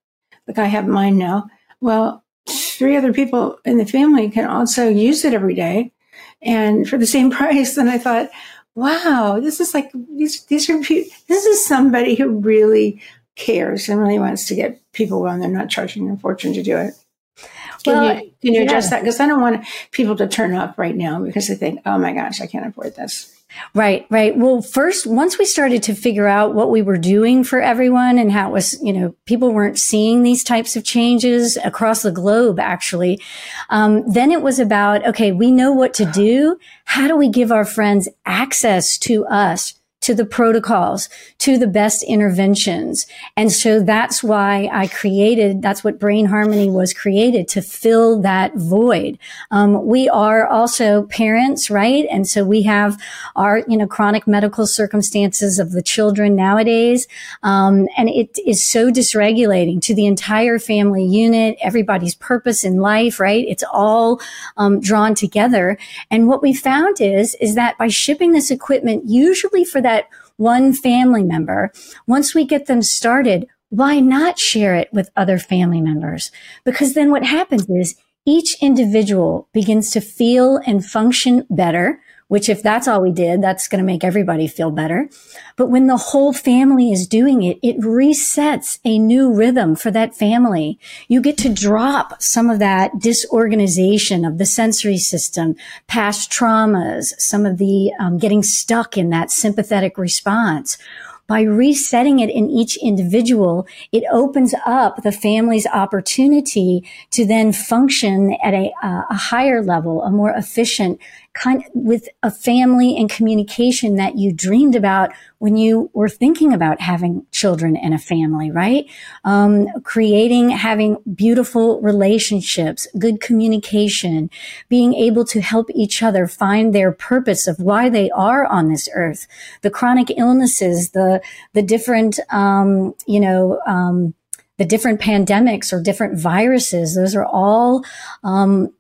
like I have mine now, well, three other people in the family can also use it every day and for the same [laughs] price. And I thought, wow, this is like these these are this is somebody who really cares and really wants to get people well. And they're not charging a fortune to do it. Can well, you, can you yeah. address that? Because I don't want people to turn off right now because they think, oh my gosh, I can't afford this. Right, right. Well, first, once we started to figure out what we were doing for everyone and how it was, you know, people weren't seeing these types of changes across the globe, actually, um, then it was about, okay, we know what to do. How do we give our friends access to us? To the protocols, to the best interventions. And so that's why I created, that's what Brain Harmony was created to fill that void. Um, we are also parents, right? And so we have our, you know, chronic medical circumstances of the children nowadays. Um, and it is so dysregulating to the entire family unit, everybody's purpose in life, right? It's all um, drawn together. And what we found is, is that by shipping this equipment, usually for that that one family member, once we get them started, why not share it with other family members? Because then what happens is each individual begins to feel and function better which if that's all we did, that's going to make everybody feel better. But when the whole family is doing it, it resets a new rhythm for that family. You get to drop some of that disorganization of the sensory system, past traumas, some of the um, getting stuck in that sympathetic response by resetting it in each individual, it opens up the family's opportunity to then function at a, uh, a higher level, a more efficient kind with a family and communication that you dreamed about when you were thinking about having children and a family, right? Um, creating, having beautiful relationships, good communication, being able to help each other find their purpose of why they are on this earth, the chronic illnesses, the the different, um, you know. Um, the different pandemics or different viruses, those are all um,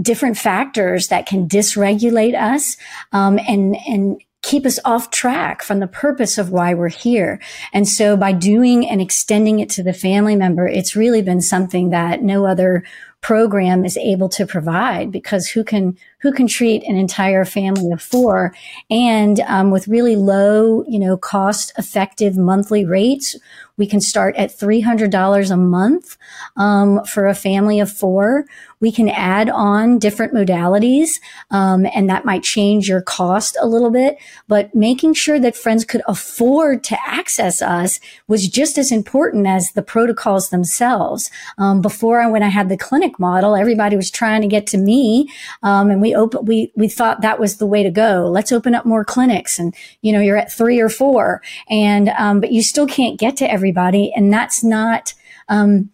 different factors that can dysregulate us um, and and keep us off track from the purpose of why we're here. And so by doing and extending it to the family member, it's really been something that no other program is able to provide because who can who can treat an entire family of four. And um, with really low you know cost effective monthly rates we can start at $300 a month um, for a family of four. We can add on different modalities um, and that might change your cost a little bit but making sure that friends could afford to access us was just as important as the protocols themselves. Um, before when i had the clinic model everybody was trying to get to me um, and we open we we thought that was the way to go let's open up more clinics and you know you're at three or four and um, but you still can't get to everybody and that's not um,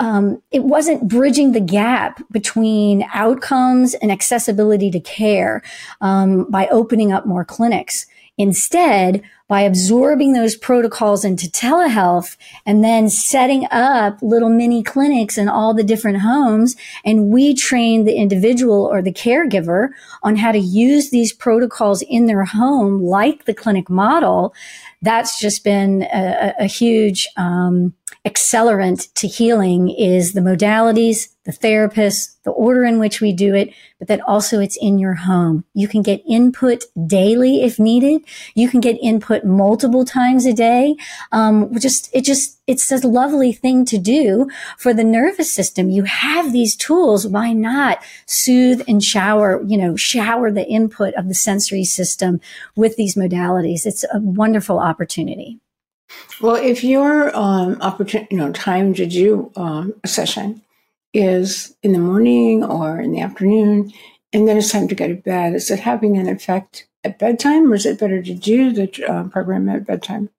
um, it wasn't bridging the gap between outcomes and accessibility to care um, by opening up more clinics. Instead, by absorbing those protocols into telehealth and then setting up little mini clinics in all the different homes, and we train the individual or the caregiver on how to use these protocols in their home, like the clinic model, that's just been a, a huge um, accelerant to healing is the modalities, the therapists, the order in which we do it, but that also it's in your home. You can get input daily if needed. You can get input multiple times a day. Um, just, it just, it's a lovely thing to do for the nervous system. You have these tools. Why not soothe and shower, you know, shower the input of the sensory system with these modalities? It's a wonderful opportunity. Well, if your um, opportunity, you know, time to do um, a session is in the morning or in the afternoon, and then it's time to go to bed, is it having an effect at bedtime, or is it better to do the uh, program at bedtime?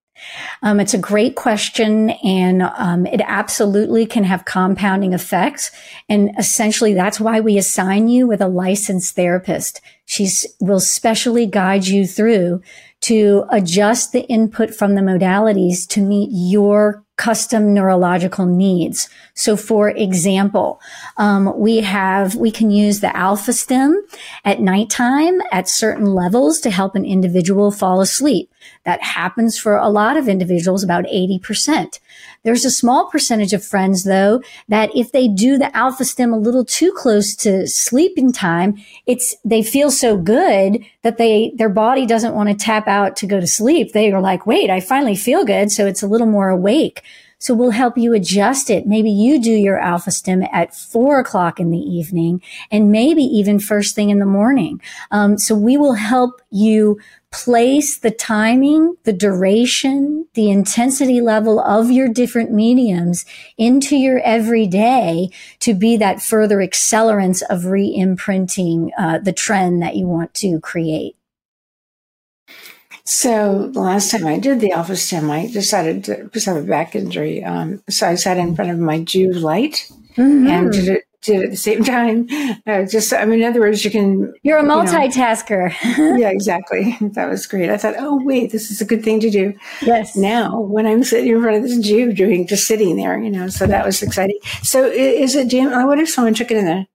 Um, it's a great question, and um, it absolutely can have compounding effects. And essentially, that's why we assign you with a licensed therapist. She will specially guide you through to adjust the input from the modalities to meet your custom neurological needs. So for example, um, we have, we can use the Alpha-Stim at nighttime at certain levels to help an individual fall asleep. That happens for a lot of individuals, about 80%. There's a small percentage of friends though, that if they do the Alpha-Stim a little too close to sleeping time, it's, they feel so good that they, their body doesn't want to tap out to go to sleep. They are like, wait, I finally feel good. So it's a little more awake. So we'll help you adjust it. Maybe you do your Alpha-Stim at four o'clock in the evening and maybe even first thing in the morning. Um, so we will help you place the timing, the duration, the intensity level of your different mediums into your everyday to be that further accelerance of re-imprinting uh, the trend that you want to create. So the last time I did the alpha stim, I decided to just have a back injury. Um, so I sat in front of my Joovv light mm-hmm. and did it did at the same [laughs] time. Uh, just, I mean, in other words, you can. You're a multitasker. You know, [laughs] yeah, exactly. That was great. I thought, oh, wait, this is a good thing to do. Yes. Now, when I'm sitting in front of this Joovv doing, just sitting there, you know, so that was exciting. So is it, Jim, what if someone took it in the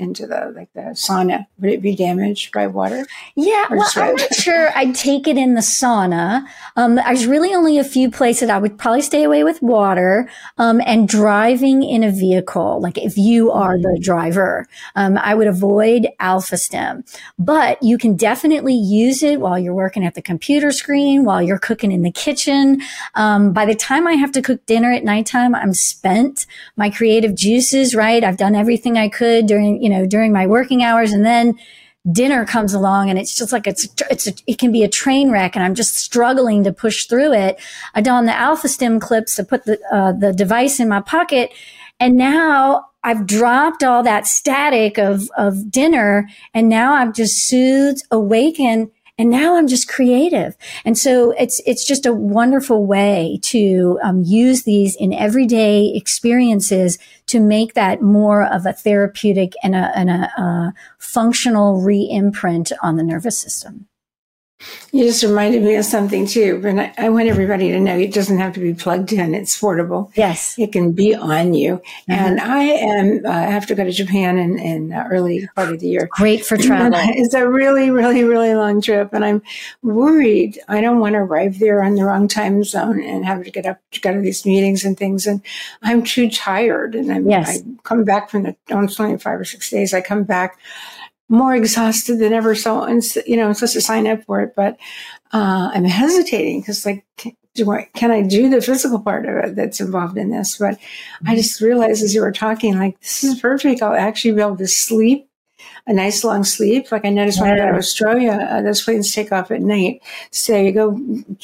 into the like the sauna, would it be damaged by water? Yeah, well, I'm not sure. I'd take it in the sauna. Um, there's really only a few places I would probably stay away with water. Um, and driving in a vehicle, like if you are the mm-hmm. driver, um, I would avoid Alpha-Stim But you can definitely use it while you're working at the computer screen, while you're cooking in the kitchen. Um, by the time I have to cook dinner at nighttime, I'm spent. My creative juices, right? I've done everything I could during, you know, during my working hours. And then dinner comes along and it's just like it's it's a, it can be a train wreck and I'm just struggling to push through it. I don the Alpha-Stim clips to put the uh, the device in my pocket and now I've dropped all that static of of dinner and now I'm just soothed, awakened and now I'm just creative. And so it's, it's just a wonderful way to um, use these in everyday experiences to make that more of a therapeutic and a, and a, a functional re-imprint on the nervous system. You just reminded me of something too, but I, I, want everybody to know it doesn't have to be plugged in. It's portable. Yes, it can be on you. Mm-hmm. And I am uh, I have to go to Japan in, in early part of the year. Great for travel. [laughs] it's a really, really, really long trip, and I'm worried. I don't want to arrive there on the wrong time zone and have to get up to go to these meetings and things. And I'm too tired, and I'm yes. I come back from the. Only five or six days. I come back more exhausted than ever. So, and, you know, I'm supposed to sign up for it, but uh, I'm hesitating because, like, do I, can I do the physical part of it that's involved in this? But. I just realized as you were talking, like, this is perfect. I'll actually be able to sleep a nice long sleep. Like I noticed when I got to Australia, uh, those planes take off at night. So you go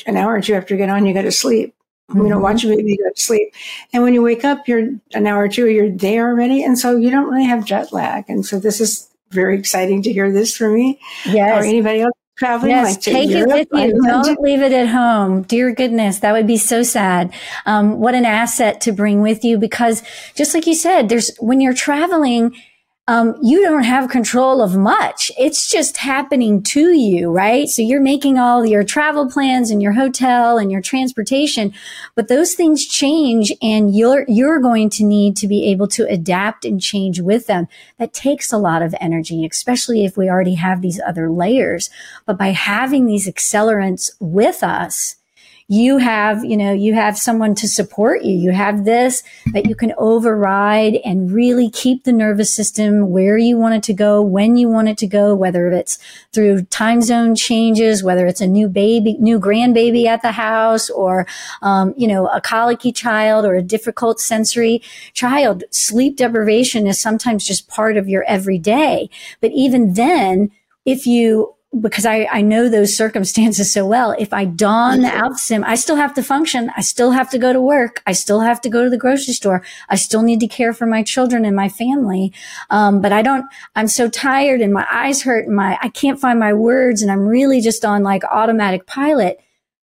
an hour or two after you get on, you go to sleep. Mm-hmm. You know, watch a movie, go to sleep. And when you wake up, you're an hour or two, you're there already. And so you don't really have jet lag. And so this is very exciting to hear this from me. Yes. Or anybody else traveling. Yes, like take Europe. it with you. Don't leave it at home. Dear goodness, that would be so sad. Um, what an asset to bring with you because just like you said, there's when you're traveling, um, you don't have control of much. It's just happening to you, right? So you're making all your travel plans and your hotel and your transportation, but those things change and you're, you're going to need to be able to adapt and change with them. That takes a lot of energy, especially if we already have these other layers. But by having these accelerants with us, you have, you know, you have someone to support you. You have this that you can override and really keep the nervous system where you want it to go, when you want it to go, whether it's through time zone changes, whether it's a new baby, new grandbaby at the house or, um, you know, a colicky child or a difficult sensory child. Sleep deprivation is sometimes just part of your everyday. But even then, if you because I, I know those circumstances so well. If I don the alpha stim, I still have to function. I still have to go to work. I still have to go to the grocery store. I still need to care for my children and my family. Um, but I don't, I'm so tired and my eyes hurt and my, I can't find my words and I'm really just on like automatic pilot.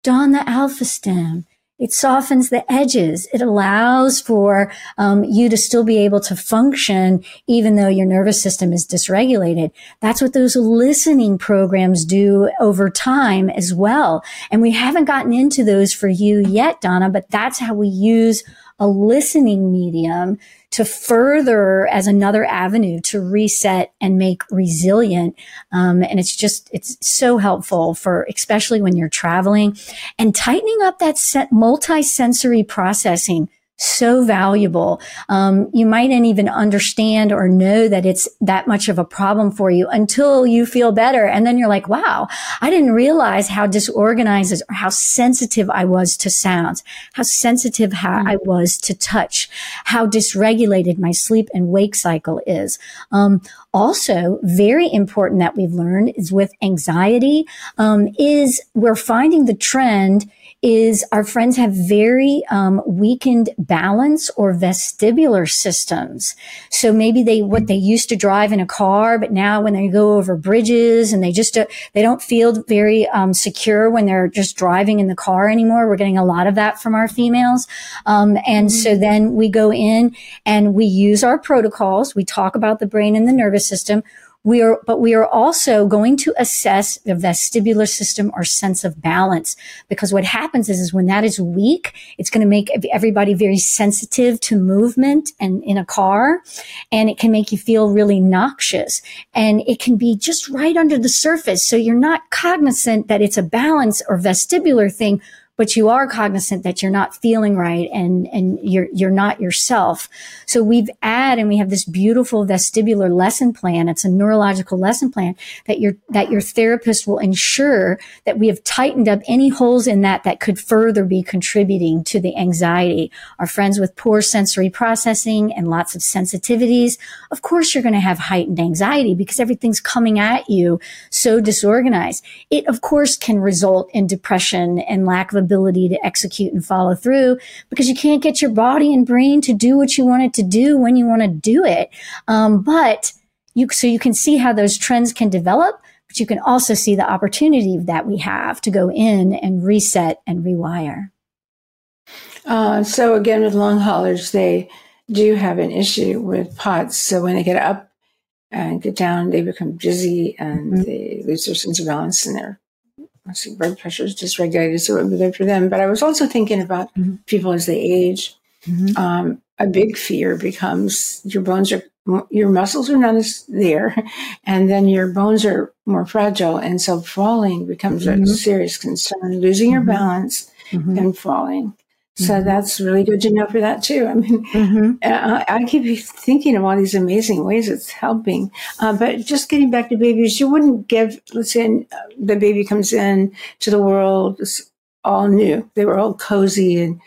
Don the alpha stim. It softens the edges. It allows for um, you to still be able to function even though your nervous system is dysregulated. That's what those listening programs do over time as well. And we haven't gotten into those for you yet, Donna, but that's how we use a listening medium to further as another avenue to reset and make resilient. Um, and it's just, it's so helpful for, especially when you're traveling and tightening up that multi-sensory processing so valuable. Um, you mightn't even understand or know that it's that much of a problem for you until you feel better. And then you're like, wow, I didn't realize how disorganized or how sensitive I was to sounds, how sensitive how mm-hmm. I was to touch, how dysregulated my sleep and wake cycle is. Um, also, very important that we've learned is with anxiety, um, is we're finding the trend is our friends have very um, weakened balance or vestibular systems. So maybe they what they used to drive in a car, but now when they go over bridges and they just uh, they don't feel very um, secure when they're just driving in the car anymore. We're getting a lot of that from our females, um, and mm-hmm. so then we go in and we use our protocols. We talk about the brain and the nervous system we are, but we are also going to assess the vestibular system or sense of balance because what happens is, is when that is weak, it's going to make everybody very sensitive to movement and in a car and it can make you feel really noxious and it can be just right under the surface. So you're not cognizant that it's a balance or vestibular thing but you are cognizant that you're not feeling right and, and you're, you're not yourself. So we've add and we have this beautiful vestibular lesson plan. It's a neurological lesson plan that your, that your therapist will ensure that we have tightened up any holes in that that could further be contributing to the anxiety. Our friends with poor sensory processing and lots of sensitivities, of course you're going to have heightened anxiety because everything's coming at you so disorganized. It of course can result in depression and lack of ability to execute and follow through because you can't get your body and brain to do what you want it to do when you want to do it. Um, but you, so you can see how those trends can develop, but you can also see the opportunity that we have to go in and reset and rewire. Uh, so again, with long haulers, they do have an issue with POTS. So when they get up and get down, they become dizzy and mm-hmm. they lose their sense of balance and they're blood pressure is dysregulated, so it would be good for them. But I was also thinking about mm-hmm. people as they age. Mm-hmm. Um, a big fear becomes your bones are your muscles are not as there, [laughs] and then your bones are more fragile, and so falling becomes mm-hmm. a serious concern. Losing your mm-hmm. balance mm-hmm. and falling. So mm-hmm. that's really good to know for that too. I mean, mm-hmm. uh, I keep thinking of all these amazing ways it's helping. Uh, but just getting back to babies, you wouldn't give, let's say the baby comes in to the world all new. They were all cozy and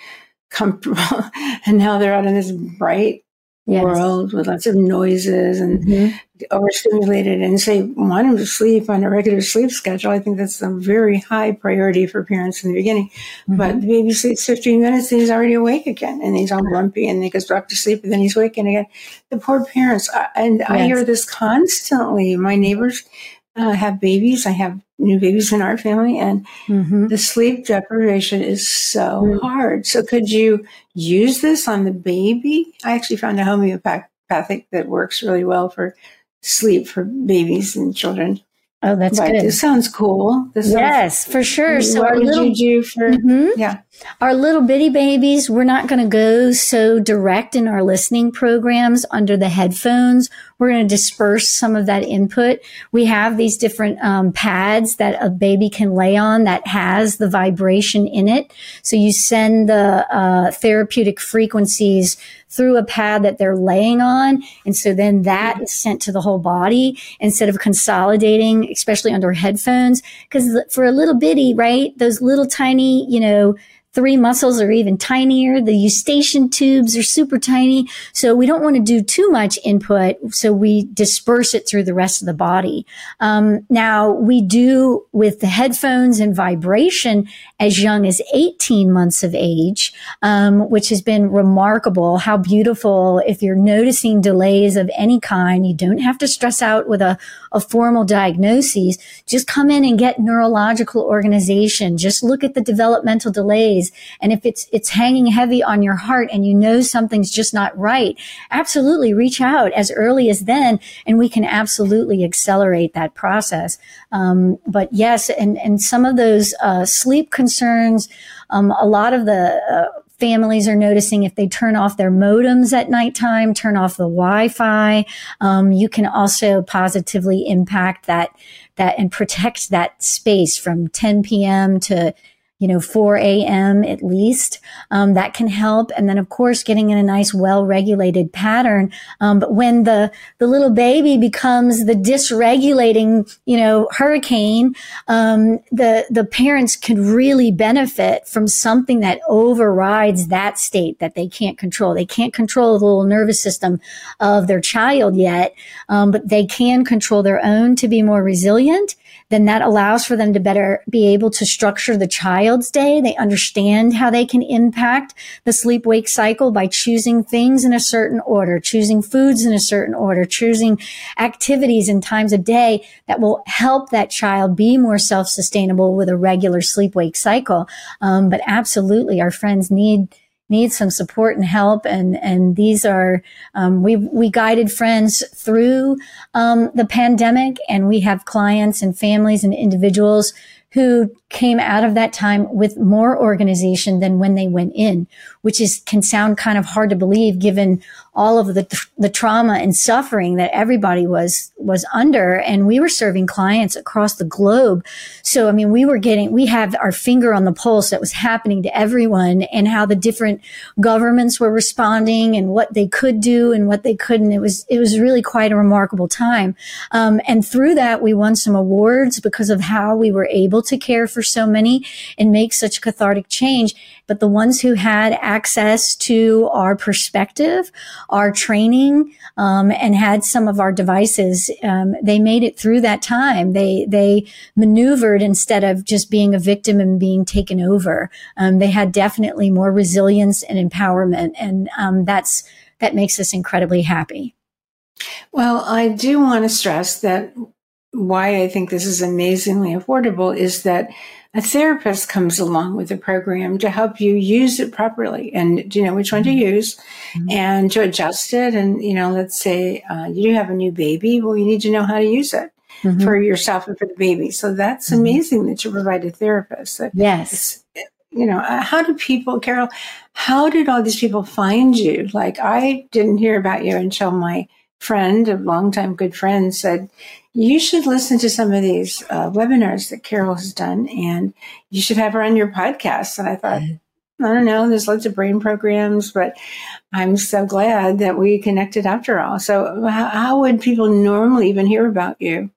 comfortable. [laughs] and now they're out in this bright yes. world with lots of noises and mm-hmm. overstimulated and say want them to sleep on a regular sleep schedule. I think that's a very high priority for parents in the beginning. Mm-hmm. But the baby sleeps 15 minutes and he's already awake again and he's all grumpy and he goes back to sleep and then he's waking again. The poor parents. And yes. I hear this constantly. My neighbors uh, have babies. I have new babies in our family, and mm-hmm. the sleep deprivation is so mm-hmm. hard. So, could you use this on the baby? I actually found a homeopathic that works really well for sleep for babies and children. Oh, that's but good. This sounds cool. This yes, sounds, for sure. So, what little, you do for? Mm-hmm. Yeah, our little bitty babies. We're not going to go so direct in our listening programs under the headphones. We're going to disperse some of that input. We have these different um, pads that a baby can lay on that has the vibration in it. So you send the uh, therapeutic frequencies through a pad that they're laying on. And so then that mm-hmm. is sent to the whole body instead of consolidating, especially under headphones. Cause for a little bitty, right? Those little tiny, you know, three muscles are even tinier. The eustachian tubes are super tiny. So we don't want to do too much input. So we disperse it through the rest of the body. Um, now we do with the headphones and vibration as young as 18 months of age, um, which has been remarkable. How beautiful. If you're noticing delays of any kind, you don't have to stress out with a, a formal diagnosis. Just come in and get neurological organization. Just look at the developmental delays days. And if it's, it's hanging heavy on your heart and you know something's just not right, absolutely reach out as early as then and we can absolutely accelerate that process. Um, but yes, and, and some of those, uh, sleep concerns, um, a lot of the, uh, families are noticing if they turn off their modems at nighttime, turn off the Wi-Fi. Um, you can also positively impact that that and protect that space from 10 p.m. to you know, 4 a.m. at least. Um, that can help. And then, of course, getting in a nice, well-regulated pattern. Um, but when the, the little baby becomes the dysregulating, you know, hurricane, um, the, the parents can really benefit from something that overrides that state that they can't control. They can't control the little nervous system of their child yet, um, but they can control their own to be more resilient then that allows for them to better be able to structure the child's day. They understand how they can impact the sleep wake cycle by choosing things in a certain order, choosing foods in a certain order, choosing activities and times of day that will help that child be more self sustainable with a regular sleep wake cycle. Um, but absolutely, our friends need need some support and help. And, and these are, um, we, we guided friends through, um, the pandemic and we have clients and families and individuals who came out of that time with more organization than when they went in, which is can sound kind of hard to believe given all of the the trauma and suffering that everybody was was under and we were serving clients across the globe. So I mean we were getting we have our finger on the pulse that was happening to everyone and how the different governments were responding and what they could do and what they couldn't. It was it was really quite a remarkable time. Um, and through that we won some awards because of how we were able to care for so many and make such cathartic change. But the ones who had access to our perspective, our training, um, and had some of our devices, um, they made it through that time. They they maneuvered instead of just being a victim and being taken over. Um, they had definitely more resilience and empowerment, and um, that's that makes us incredibly happy. Well, I do want to stress that why I think this is amazingly affordable is that a therapist comes along with the program to help you use it properly and you know which one to mm-hmm. use mm-hmm. and to adjust it. And, you know, let's say uh, you have a new baby. Well, you need to know how to use it. Mm-hmm. For yourself and for the baby. So that's mm-hmm. amazing that you provide a therapist. Yes you know, uh, how do people, Carol, how did all these people find you? Like, I didn't hear about you until my friend, a longtime good friend, said, you should listen to some of these uh, webinars that Carol has done, and you should have her on your podcast. And I thought, I don't know, there's lots of brain programs, but I'm so glad that we connected after all. So, how, how would people normally even hear about you?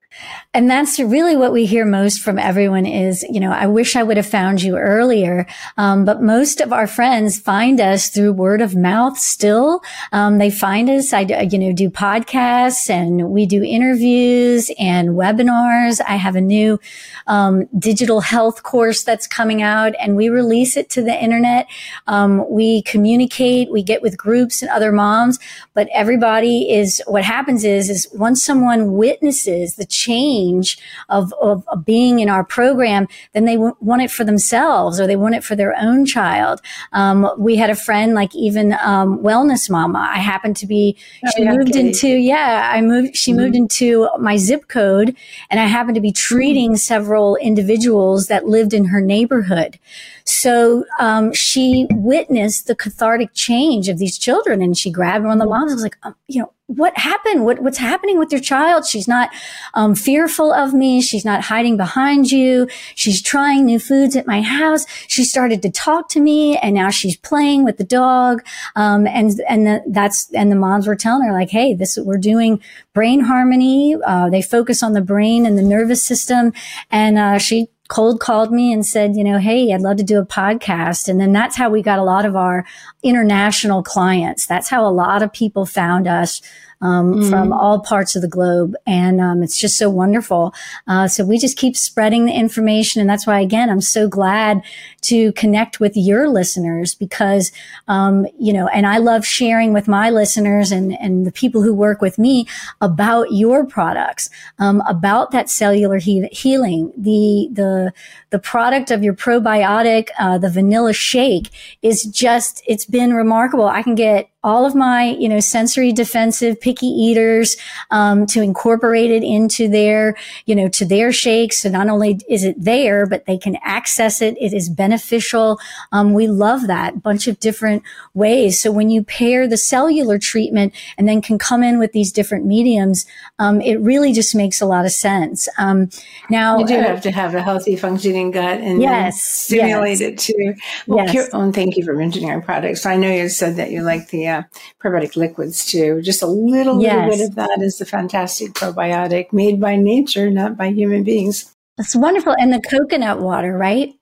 And that's really what we hear most from everyone is, you know, I wish I would have found you earlier. Um, but most of our friends find us through word of mouth still. Um, they find us, I, you know, do podcasts and we do interviews and webinars. I have a new, um, digital health course that's coming out and we release it to the internet. Um, we communicate, we get with groups and other moms, but everybody is, what happens is, is once someone witnesses the change of, of, of being in our program, then they w- want it for themselves or they want it for their own child. Um, we had a friend like even um, Wellness Mama. I happened to be, oh, she yeah, moved okay. into, yeah, I moved, she mm-hmm. moved into my zip code and I happened to be treating mm-hmm. several individuals that lived in her neighborhood. So um, she witnessed the cathartic change of these children, and she grabbed one of the moms and was like, um, you know, what happened? What, what's happening with your child? She's not um, fearful of me. She's not hiding behind you. She's trying new foods at my house. She started to talk to me, and now she's playing with the dog. Um, and and the, that's and the moms were telling her like, hey, this we're doing brain harmony. Uh, they focus on the brain and the nervous system, and uh, she cold called me and said, you know, hey, I'd love to do a podcast. And then that's how we got a lot of our international clients. That's how a lot of people found us um, mm. from all parts of the globe. And um, it's just so wonderful. Uh, so we just keep spreading the information. And that's why, again, I'm so glad to connect with your listeners because, um, you know, and I love sharing with my listeners and, and the people who work with me about your products, um, about that cellular he- healing, the, the, the product of your probiotic, uh, the vanilla shake is just, it's been remarkable. I can get all of my, you know, sensory defensive picky eaters, um, to incorporate it into their, you know, to their shakes. So not only is it there, but they can access it. It is beneficial. Um, we love that bunch of different ways. So when you pair the cellular treatment and then can come in with these different mediums, um, it really just makes a lot of sense. Um, now you do uh, have to have a healthy functioning gut and yes, stimulate yes. it too. Well, yes. oh, and thank you for mentioning our products. I know you said that you like the uh, probiotic liquids too. Just a little, yes. little bit of that is the fantastic probiotic made by nature, not by human beings. That's wonderful. And the coconut water, right?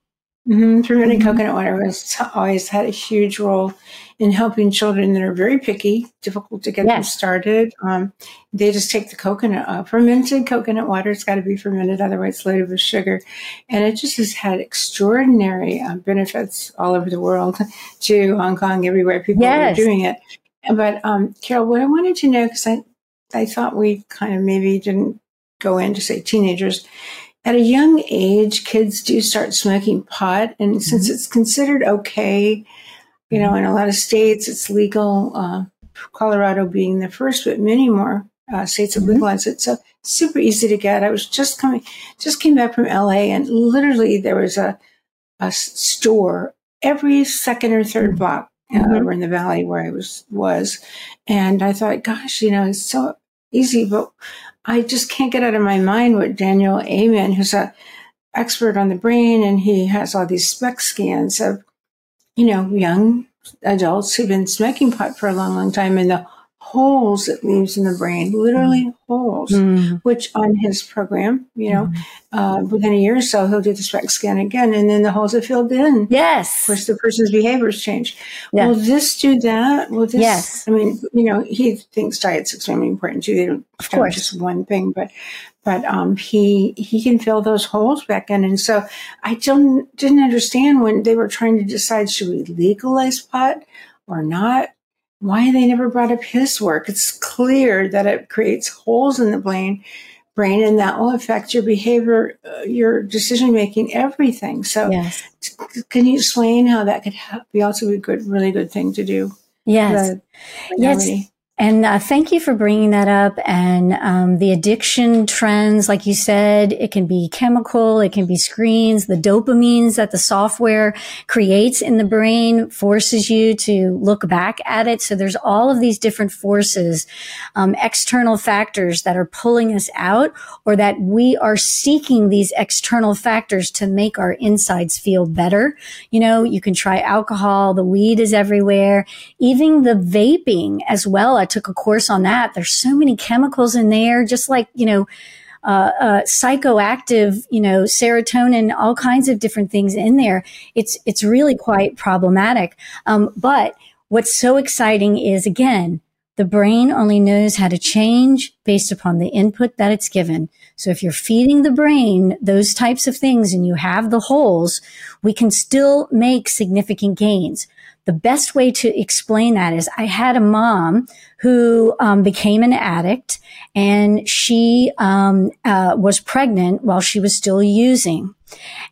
Mm-hmm. Fermented mm-hmm. coconut water has always had a huge role in helping children that are very picky, difficult to get yes. them started. Um, they just take the coconut, uh, fermented coconut water. It's got to be fermented, otherwise it's loaded with sugar. And it just has had extraordinary uh, benefits all over the world, [laughs] to Hong Kong, everywhere people yes. are doing it. But um, Carol, what I wanted to know, because I, I thought we kind of maybe didn't go into say teenagers at a young age, kids do start smoking pot. And mm-hmm. since it's considered okay, you know, in a lot of states, it's legal, uh, Colorado being the first, but many more uh, states have mm-hmm. legalized it. So super easy to get. I was just coming, just came back from LA and literally there was a, a store every second or third mm-hmm. block uh, mm-hmm. over in the valley where I was, was. And I thought, gosh, you know, it's so easy, but I just can't get out of my mind what Daniel Amen, who's an expert on the brain, and he has all these SPECT scans of, you know, young adults who've been smoking pot for a long, long time, and the holes it leaves in the brain, literally mm. holes, mm. which on his program, you know, mm. uh, within a year or so, he'll do the SPECT scan again, and then the holes are filled in. Yes. Of course, the person's behaviors change. Yeah. Will this do that? Will this? Yes. I mean, you know, he thinks diet's extremely important too. They don't of course. just one thing, but but um, he he can fill those holes back in. And so I don't didn't understand when they were trying to decide should we legalize pot or not why they never brought up his work. It's clear that it creates holes in the brain, brain, and that will affect your behavior, uh, your decision making, everything. So, yes. t- can you explain how that could be also a good, really good thing to do? Yes. Yes. And uh, thank you for bringing that up. And um, the addiction trends, like you said, it can be chemical, it can be screens, the dopamines that the software creates in the brain forces you to look back at it. So there's all of these different forces, um, external factors that are pulling us out, or that we are seeking these external factors to make our insides feel better. You know, you can try alcohol, the weed is everywhere, even the vaping as well took a course on that. There's so many chemicals in there, just like, you know, uh, uh, psychoactive, you know, serotonin, all kinds of different things in there. It's, it's really quite problematic. Um, but what's so exciting is again, the brain only knows how to change based upon the input that it's given. So if you're feeding the brain those types of things and you have the holes, we can still make significant gains. The best way to explain that is I had a mom who um, became an addict and she um, uh, was pregnant while she was still using.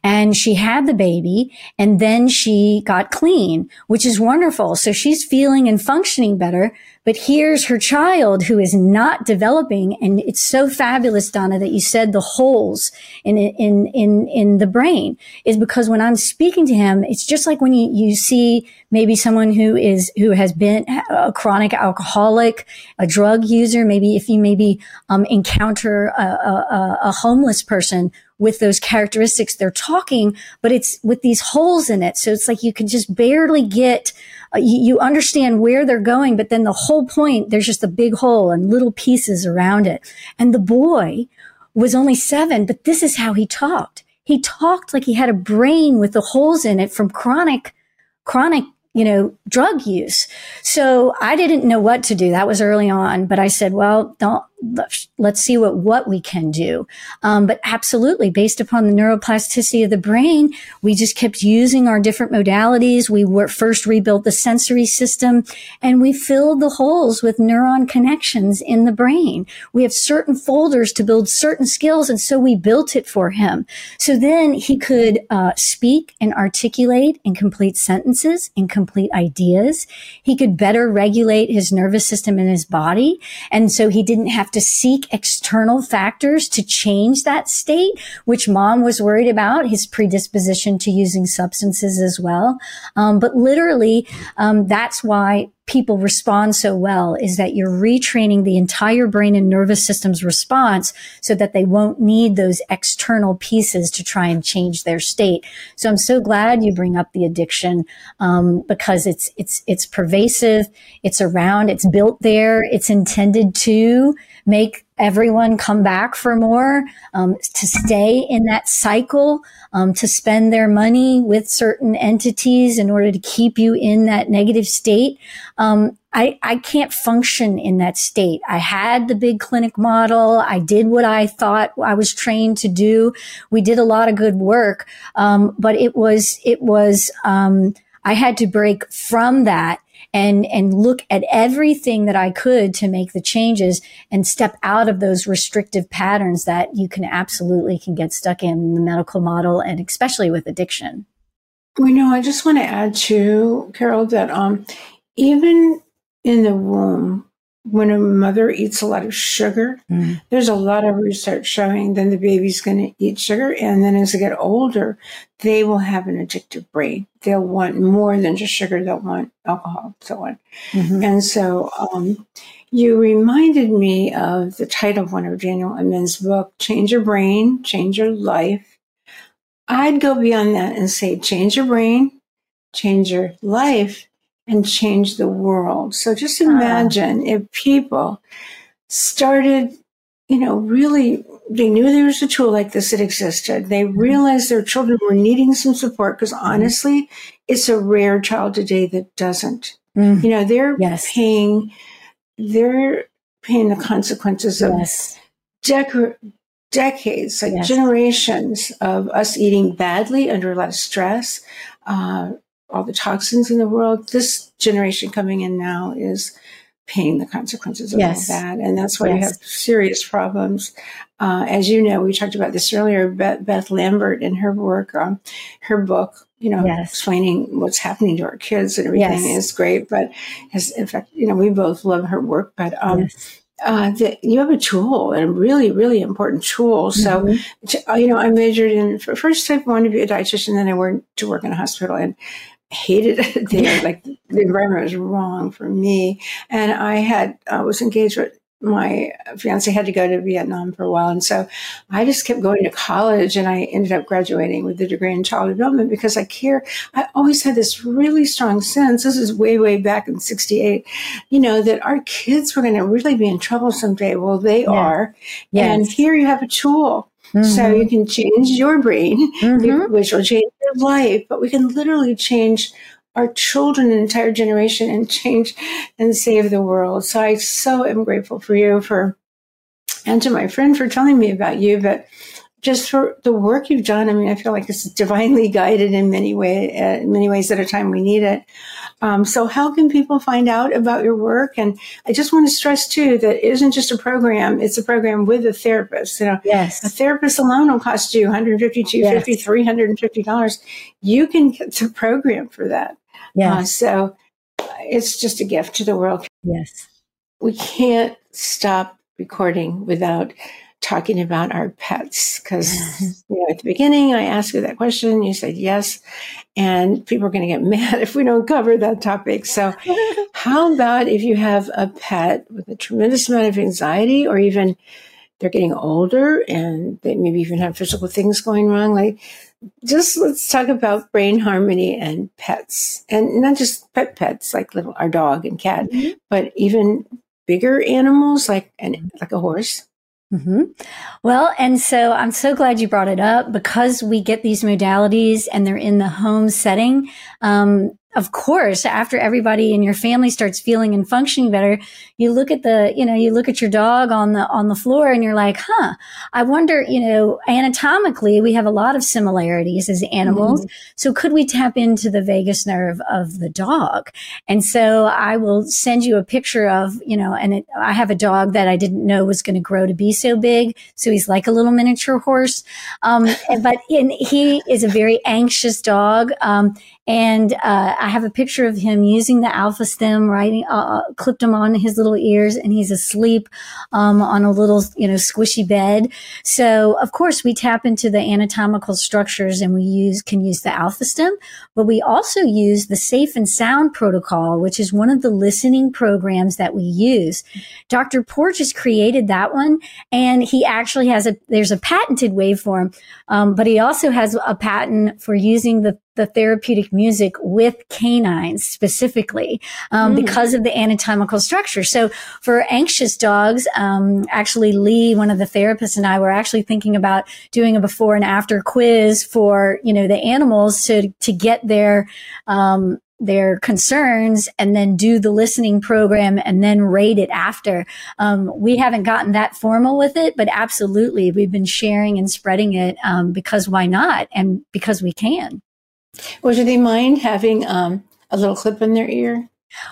And she had the baby and then she got clean, which is wonderful. So she's feeling and functioning better. But here's her child who is not developing. And it's so fabulous, Donna, that you said the holes in, in, in, in the brain is because when I'm speaking to him, it's just like when you, you see maybe someone who is, who has been a chronic alcoholic, a drug user, maybe if you maybe, um, encounter a, a, a homeless person with those characteristics they're talking, but it's with these holes in it. So it's like you can just barely get, uh, you, you understand where they're going, but then the whole point, there's just a big hole and little pieces around it. And the boy was only seven, but this is how he talked. He talked like he had a brain with the holes in it from chronic, chronic you know, drug use. So I didn't know what to do. That was early on, but I said, well, don't, let's see what, what we can do. Um, but absolutely, based upon the neuroplasticity of the brain, we just kept using our different modalities. We were first rebuilt the sensory system and we filled the holes with neuron connections in the brain. We have certain folders to build certain skills. And so we built it for him. So then he could uh, speak and articulate and complete sentences and complete ideas. He could better regulate his nervous system in his body. And so he didn't have to seek external factors to change that state, which mom was worried about, his predisposition to using substances as well. Um, but literally, um, that's why people respond so well is that you're retraining the entire brain and nervous system's response so that they won't need those external pieces to try and change their state. So I'm so glad you bring up the addiction um, because it's it's it's pervasive, it's around, it's built there, it's intended to make everyone come back for more, um, to stay in that cycle, um, to spend their money with certain entities in order to keep you in that negative state. Um, I, I can't function in that state. I had the big clinic model. I did what I thought I was trained to do. We did a lot of good work. Um, but it was, it was, um, I had to break from that and, and look at everything that I could to make the changes and step out of those restrictive patterns that you can absolutely can get stuck in the medical model and especially with addiction. We know, I just want to add to Carol that um, even in the womb, when a mother eats a lot of sugar, mm. there's a lot of research showing then the baby's going to eat sugar. And then as they get older, they will have an addictive brain. They'll want more than just sugar. They'll want alcohol, so on. Mm-hmm. And so, um, you reminded me of the title of one of Daniel Amen's book, Change Your Brain, Change Your Life. I'd go beyond that and say, change your brain, change your life, and change the world. So just ah. imagine uh. if people started, you know, really, they knew there was a tool like this that existed. They realized their children were needing some support because honestly, it's a rare child today that doesn't. Mm. You know, they're yes. paying, they're paying the consequences of yes. dec- decades, like yes. generations of us eating badly under a lot of stress, uh, all the toxins in the world. This generation coming in now is paying the consequences of yes. all that. And that's why yes. we have serious problems. Uh, as you know, we talked about this earlier, Beth, Beth Lambert in her work, um, her book, you know, yes. explaining what's happening to our kids and everything is great. But has, in fact, you know, we both love her work, but, um, uh, that you have a tool and a really, really important tool. So, mm-hmm. you know, I majored in first I wanted to be a dietitian, then I went to work in a hospital and hated [laughs] it there. like the environment was wrong for me. And I had, I was engaged with my fiance had to go to Vietnam for a while. And so I just kept going to college and I ended up graduating with a degree in child development because I care. I always had this really strong sense. This is way, way back in 68, you know, that our kids were going to really be in trouble someday. Well, they are. Yes. And here you have a tool Mm-hmm. So you can change your brain, mm-hmm. which will change your life, but we can literally change our children, an entire generation, and change and save the world. So I so am grateful for you for, and to my friend for telling me about you, but just for the work you've done. I mean, I feel like it's divinely guided in many way, uh, many ways at a time we need it. Um, so how can people find out about your work? And I just want to stress too that it isn't just a program; it's a program with a therapist. You know, yes, a therapist alone will cost you 150 250 yes. 350 dollars. You can get the program for that. Yeah. Uh, so it's just a gift to the world. Yes. We can't stop recording without talking about our pets because you know, at the beginning I asked you that question, you said yes, and people are going to get [laughs] mad if we don't cover that topic. So, [laughs] how about if you have a pet with a tremendous amount of anxiety, or even they're getting older and they maybe even have physical things going wrong? Like, just let's talk about brain harmony and pets, and not just pet pets like little our dog and cat, mm-hmm. but even bigger animals like an like a horse Mm-hmm. Well, and so I'm so glad you brought it up because we get these modalities and they're in the home setting. Um, of course, after everybody in your family starts feeling and functioning better, you look at the, you know, you look at your dog on the, on the floor and you're like, huh, I wonder, you know, anatomically, we have a lot of similarities as animals. Mm-hmm. So could we tap into the vagus nerve of the dog? And so I will send you a picture of, you know, and it, I have a dog that I didn't know was going to grow to be so big. So he's like a little miniature horse. Um, but in, he is a very anxious dog. Um, and, uh, I have a picture of him using the Alpha-Stim, writing, uh, uh, clipped him on his little ears and he's asleep, um, on a little, you know, squishy bed. So of course we tap into the anatomical structures and we use, can use the Alpha-Stim, but we also use the safe and sound protocol, which is one of the listening programs that we use. Dr. Porges created that one and he actually has a, there's a patented waveform, um, but he also has a patent for using the the therapeutic music with canines specifically um, mm. because of the anatomical structure. So for anxious dogs, um, actually Lee, one of the therapists, and I were actually thinking about doing a before and after quiz for you know the animals to to get their um, their concerns and then do the listening program and then rate it after. Um, we haven't gotten that formal with it, but absolutely, we've been sharing and spreading it um, because why not? And because we can. Well, do they mind having um, a little clip in their ear?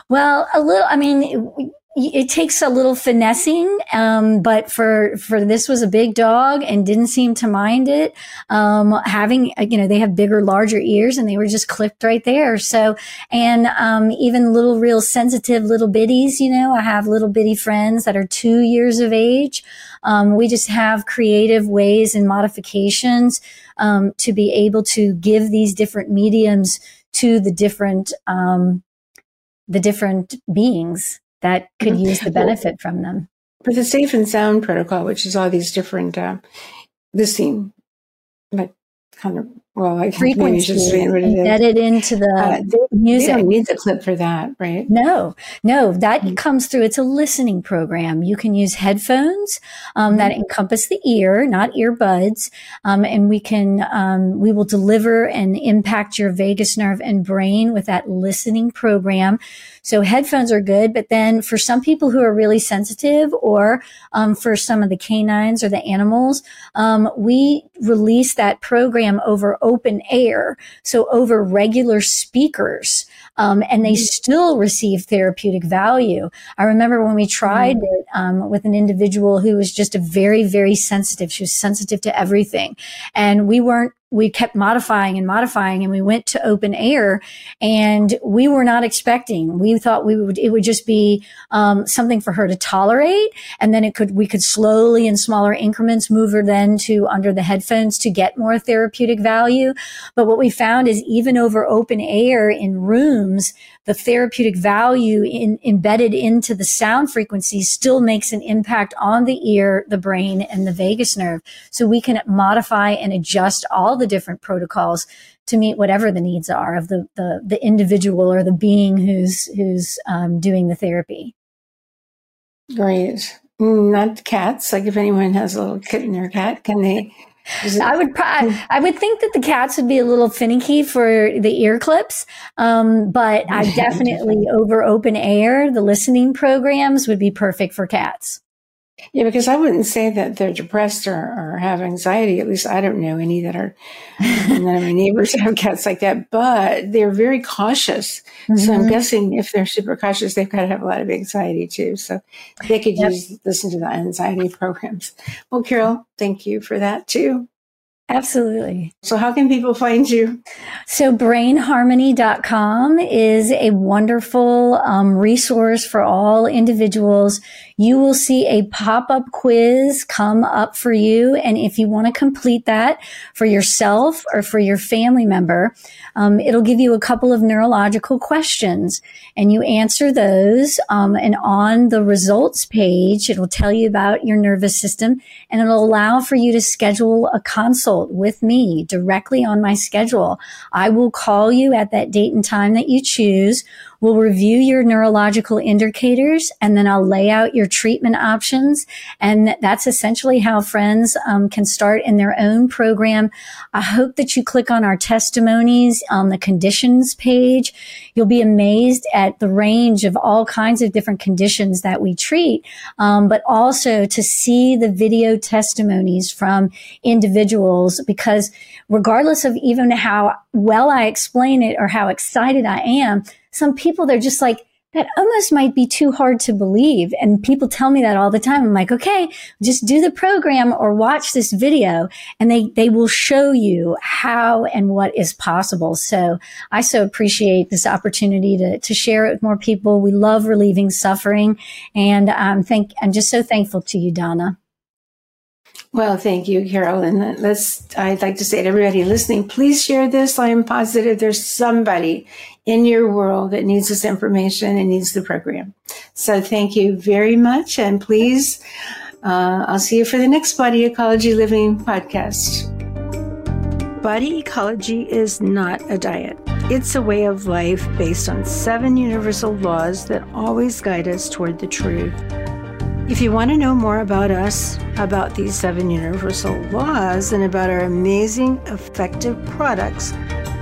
Well, a little. I mean, it takes a little finessing, um, but for for this was a big dog and didn't seem to mind it. Um, having you know they have bigger, larger ears, and they were just clipped right there. So and um, even little, real sensitive little bitties. You know, I have little bitty friends that are two years of age. Um, we just have creative ways and modifications um, to be able to give these different mediums to the different um, the different beings that could mm-hmm. use the benefit from them. For the safe and sound protocol, which is all these different, uh, this theme, like kind of well, like frequency just embedded into the uh, music. They don't need the clip for that, right? No, no, that mm-hmm. comes through. It's a listening program. You can use headphones um, mm-hmm. that encompass the ear, not earbuds, um, and we can um, we will deliver and impact your vagus nerve and brain with that listening program. So headphones are good, but then for some people who are really sensitive, or um, for some of the canines or the animals, um, we release that program over open air, so over regular speakers, um, and they mm-hmm. still receive therapeutic value. I remember when we tried mm-hmm. it um, with an individual who was just a very, very sensitive. She was sensitive to everything, and we weren't we kept modifying and modifying and we went to open air and we were not expecting. We thought we would it would just be um, something for her to tolerate and then it could we could slowly in smaller increments move her then to under the headphones to get more therapeutic value. But what we found is even over open air in rooms the therapeutic value in, embedded into the sound frequency still makes an impact on the ear the brain and the vagus nerve so we can modify and adjust all the different protocols to meet whatever the needs are of the the, the individual or the being who's who's um, doing the therapy. Great. Mm, not cats. Like if anyone has a little kitten or cat, can they? I would I would think that the cats would be a little finicky for the ear clips, um, but I [laughs] definitely over open air the listening programs would be perfect for cats. Yeah, because I wouldn't say that they're depressed or, or have anxiety. At least I don't know any that are. [laughs] none of my neighbors have cats like that, but they're very cautious. Mm-hmm. So I'm mm-hmm. guessing if they're super cautious, they've got to have a lot of anxiety too. So they could yep. use listen to the anxiety [laughs] programs. Well, Carol, thank you for that too. Absolutely. So, how can people find you? So, brainharmony.com is a wonderful um, resource for all individuals. You will see a pop up quiz come up for you. And if you want to complete that for yourself or for your family member, um, it'll give you a couple of neurological questions and you answer those. Um, and on the results page, it'll tell you about your nervous system and it'll allow for you to schedule a consult with me directly on my schedule. I will call you at that date and time that you choose. We'll review your neurological indicators and then I'll lay out your treatment options. And that's essentially how friends um, can start in their own program. I hope that you click on our testimonies on the conditions page. You'll be amazed at the range of all kinds of different conditions that we treat, um, but also to see the video testimonies from individuals because regardless of even how well I explain it or how excited I am, some people they're just like that almost might be too hard to believe. And people tell me that all the time. I'm like, okay, just do the program or watch this video and they, they will show you how and what is possible. So I so appreciate this opportunity to, to share it with more people. We love relieving suffering and um, thank, I'm just so thankful to you, Donna. Well, thank you, Carol. And let's, I'd like to say to everybody listening, please share this. I am positive there's somebody in your world that needs this information and needs the program. So thank you very much. And please, uh, I'll see you for the next Body Ecology Living podcast. Body ecology is not a diet. It's a way of life based on seven universal laws that always guide us toward the truth. If you want to know more about us, about these seven universal laws, and about our amazing, effective products,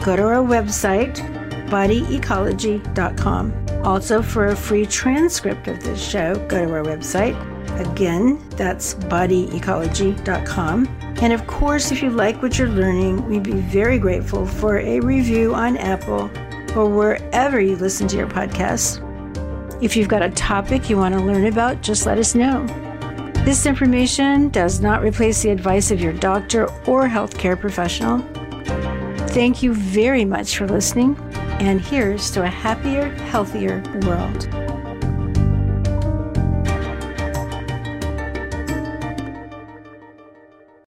go to our website, bodyecology.com. Also, for a free transcript of this show, go to our website. Again, that's bodyecology.com. And of course, if you like what you're learning, we'd be very grateful for a review on Apple or wherever you listen to your podcasts. If you've got a topic you want to learn about, just let us know. This information does not replace the advice of your doctor or healthcare professional. Thank you very much for listening, and here's to a happier, healthier world.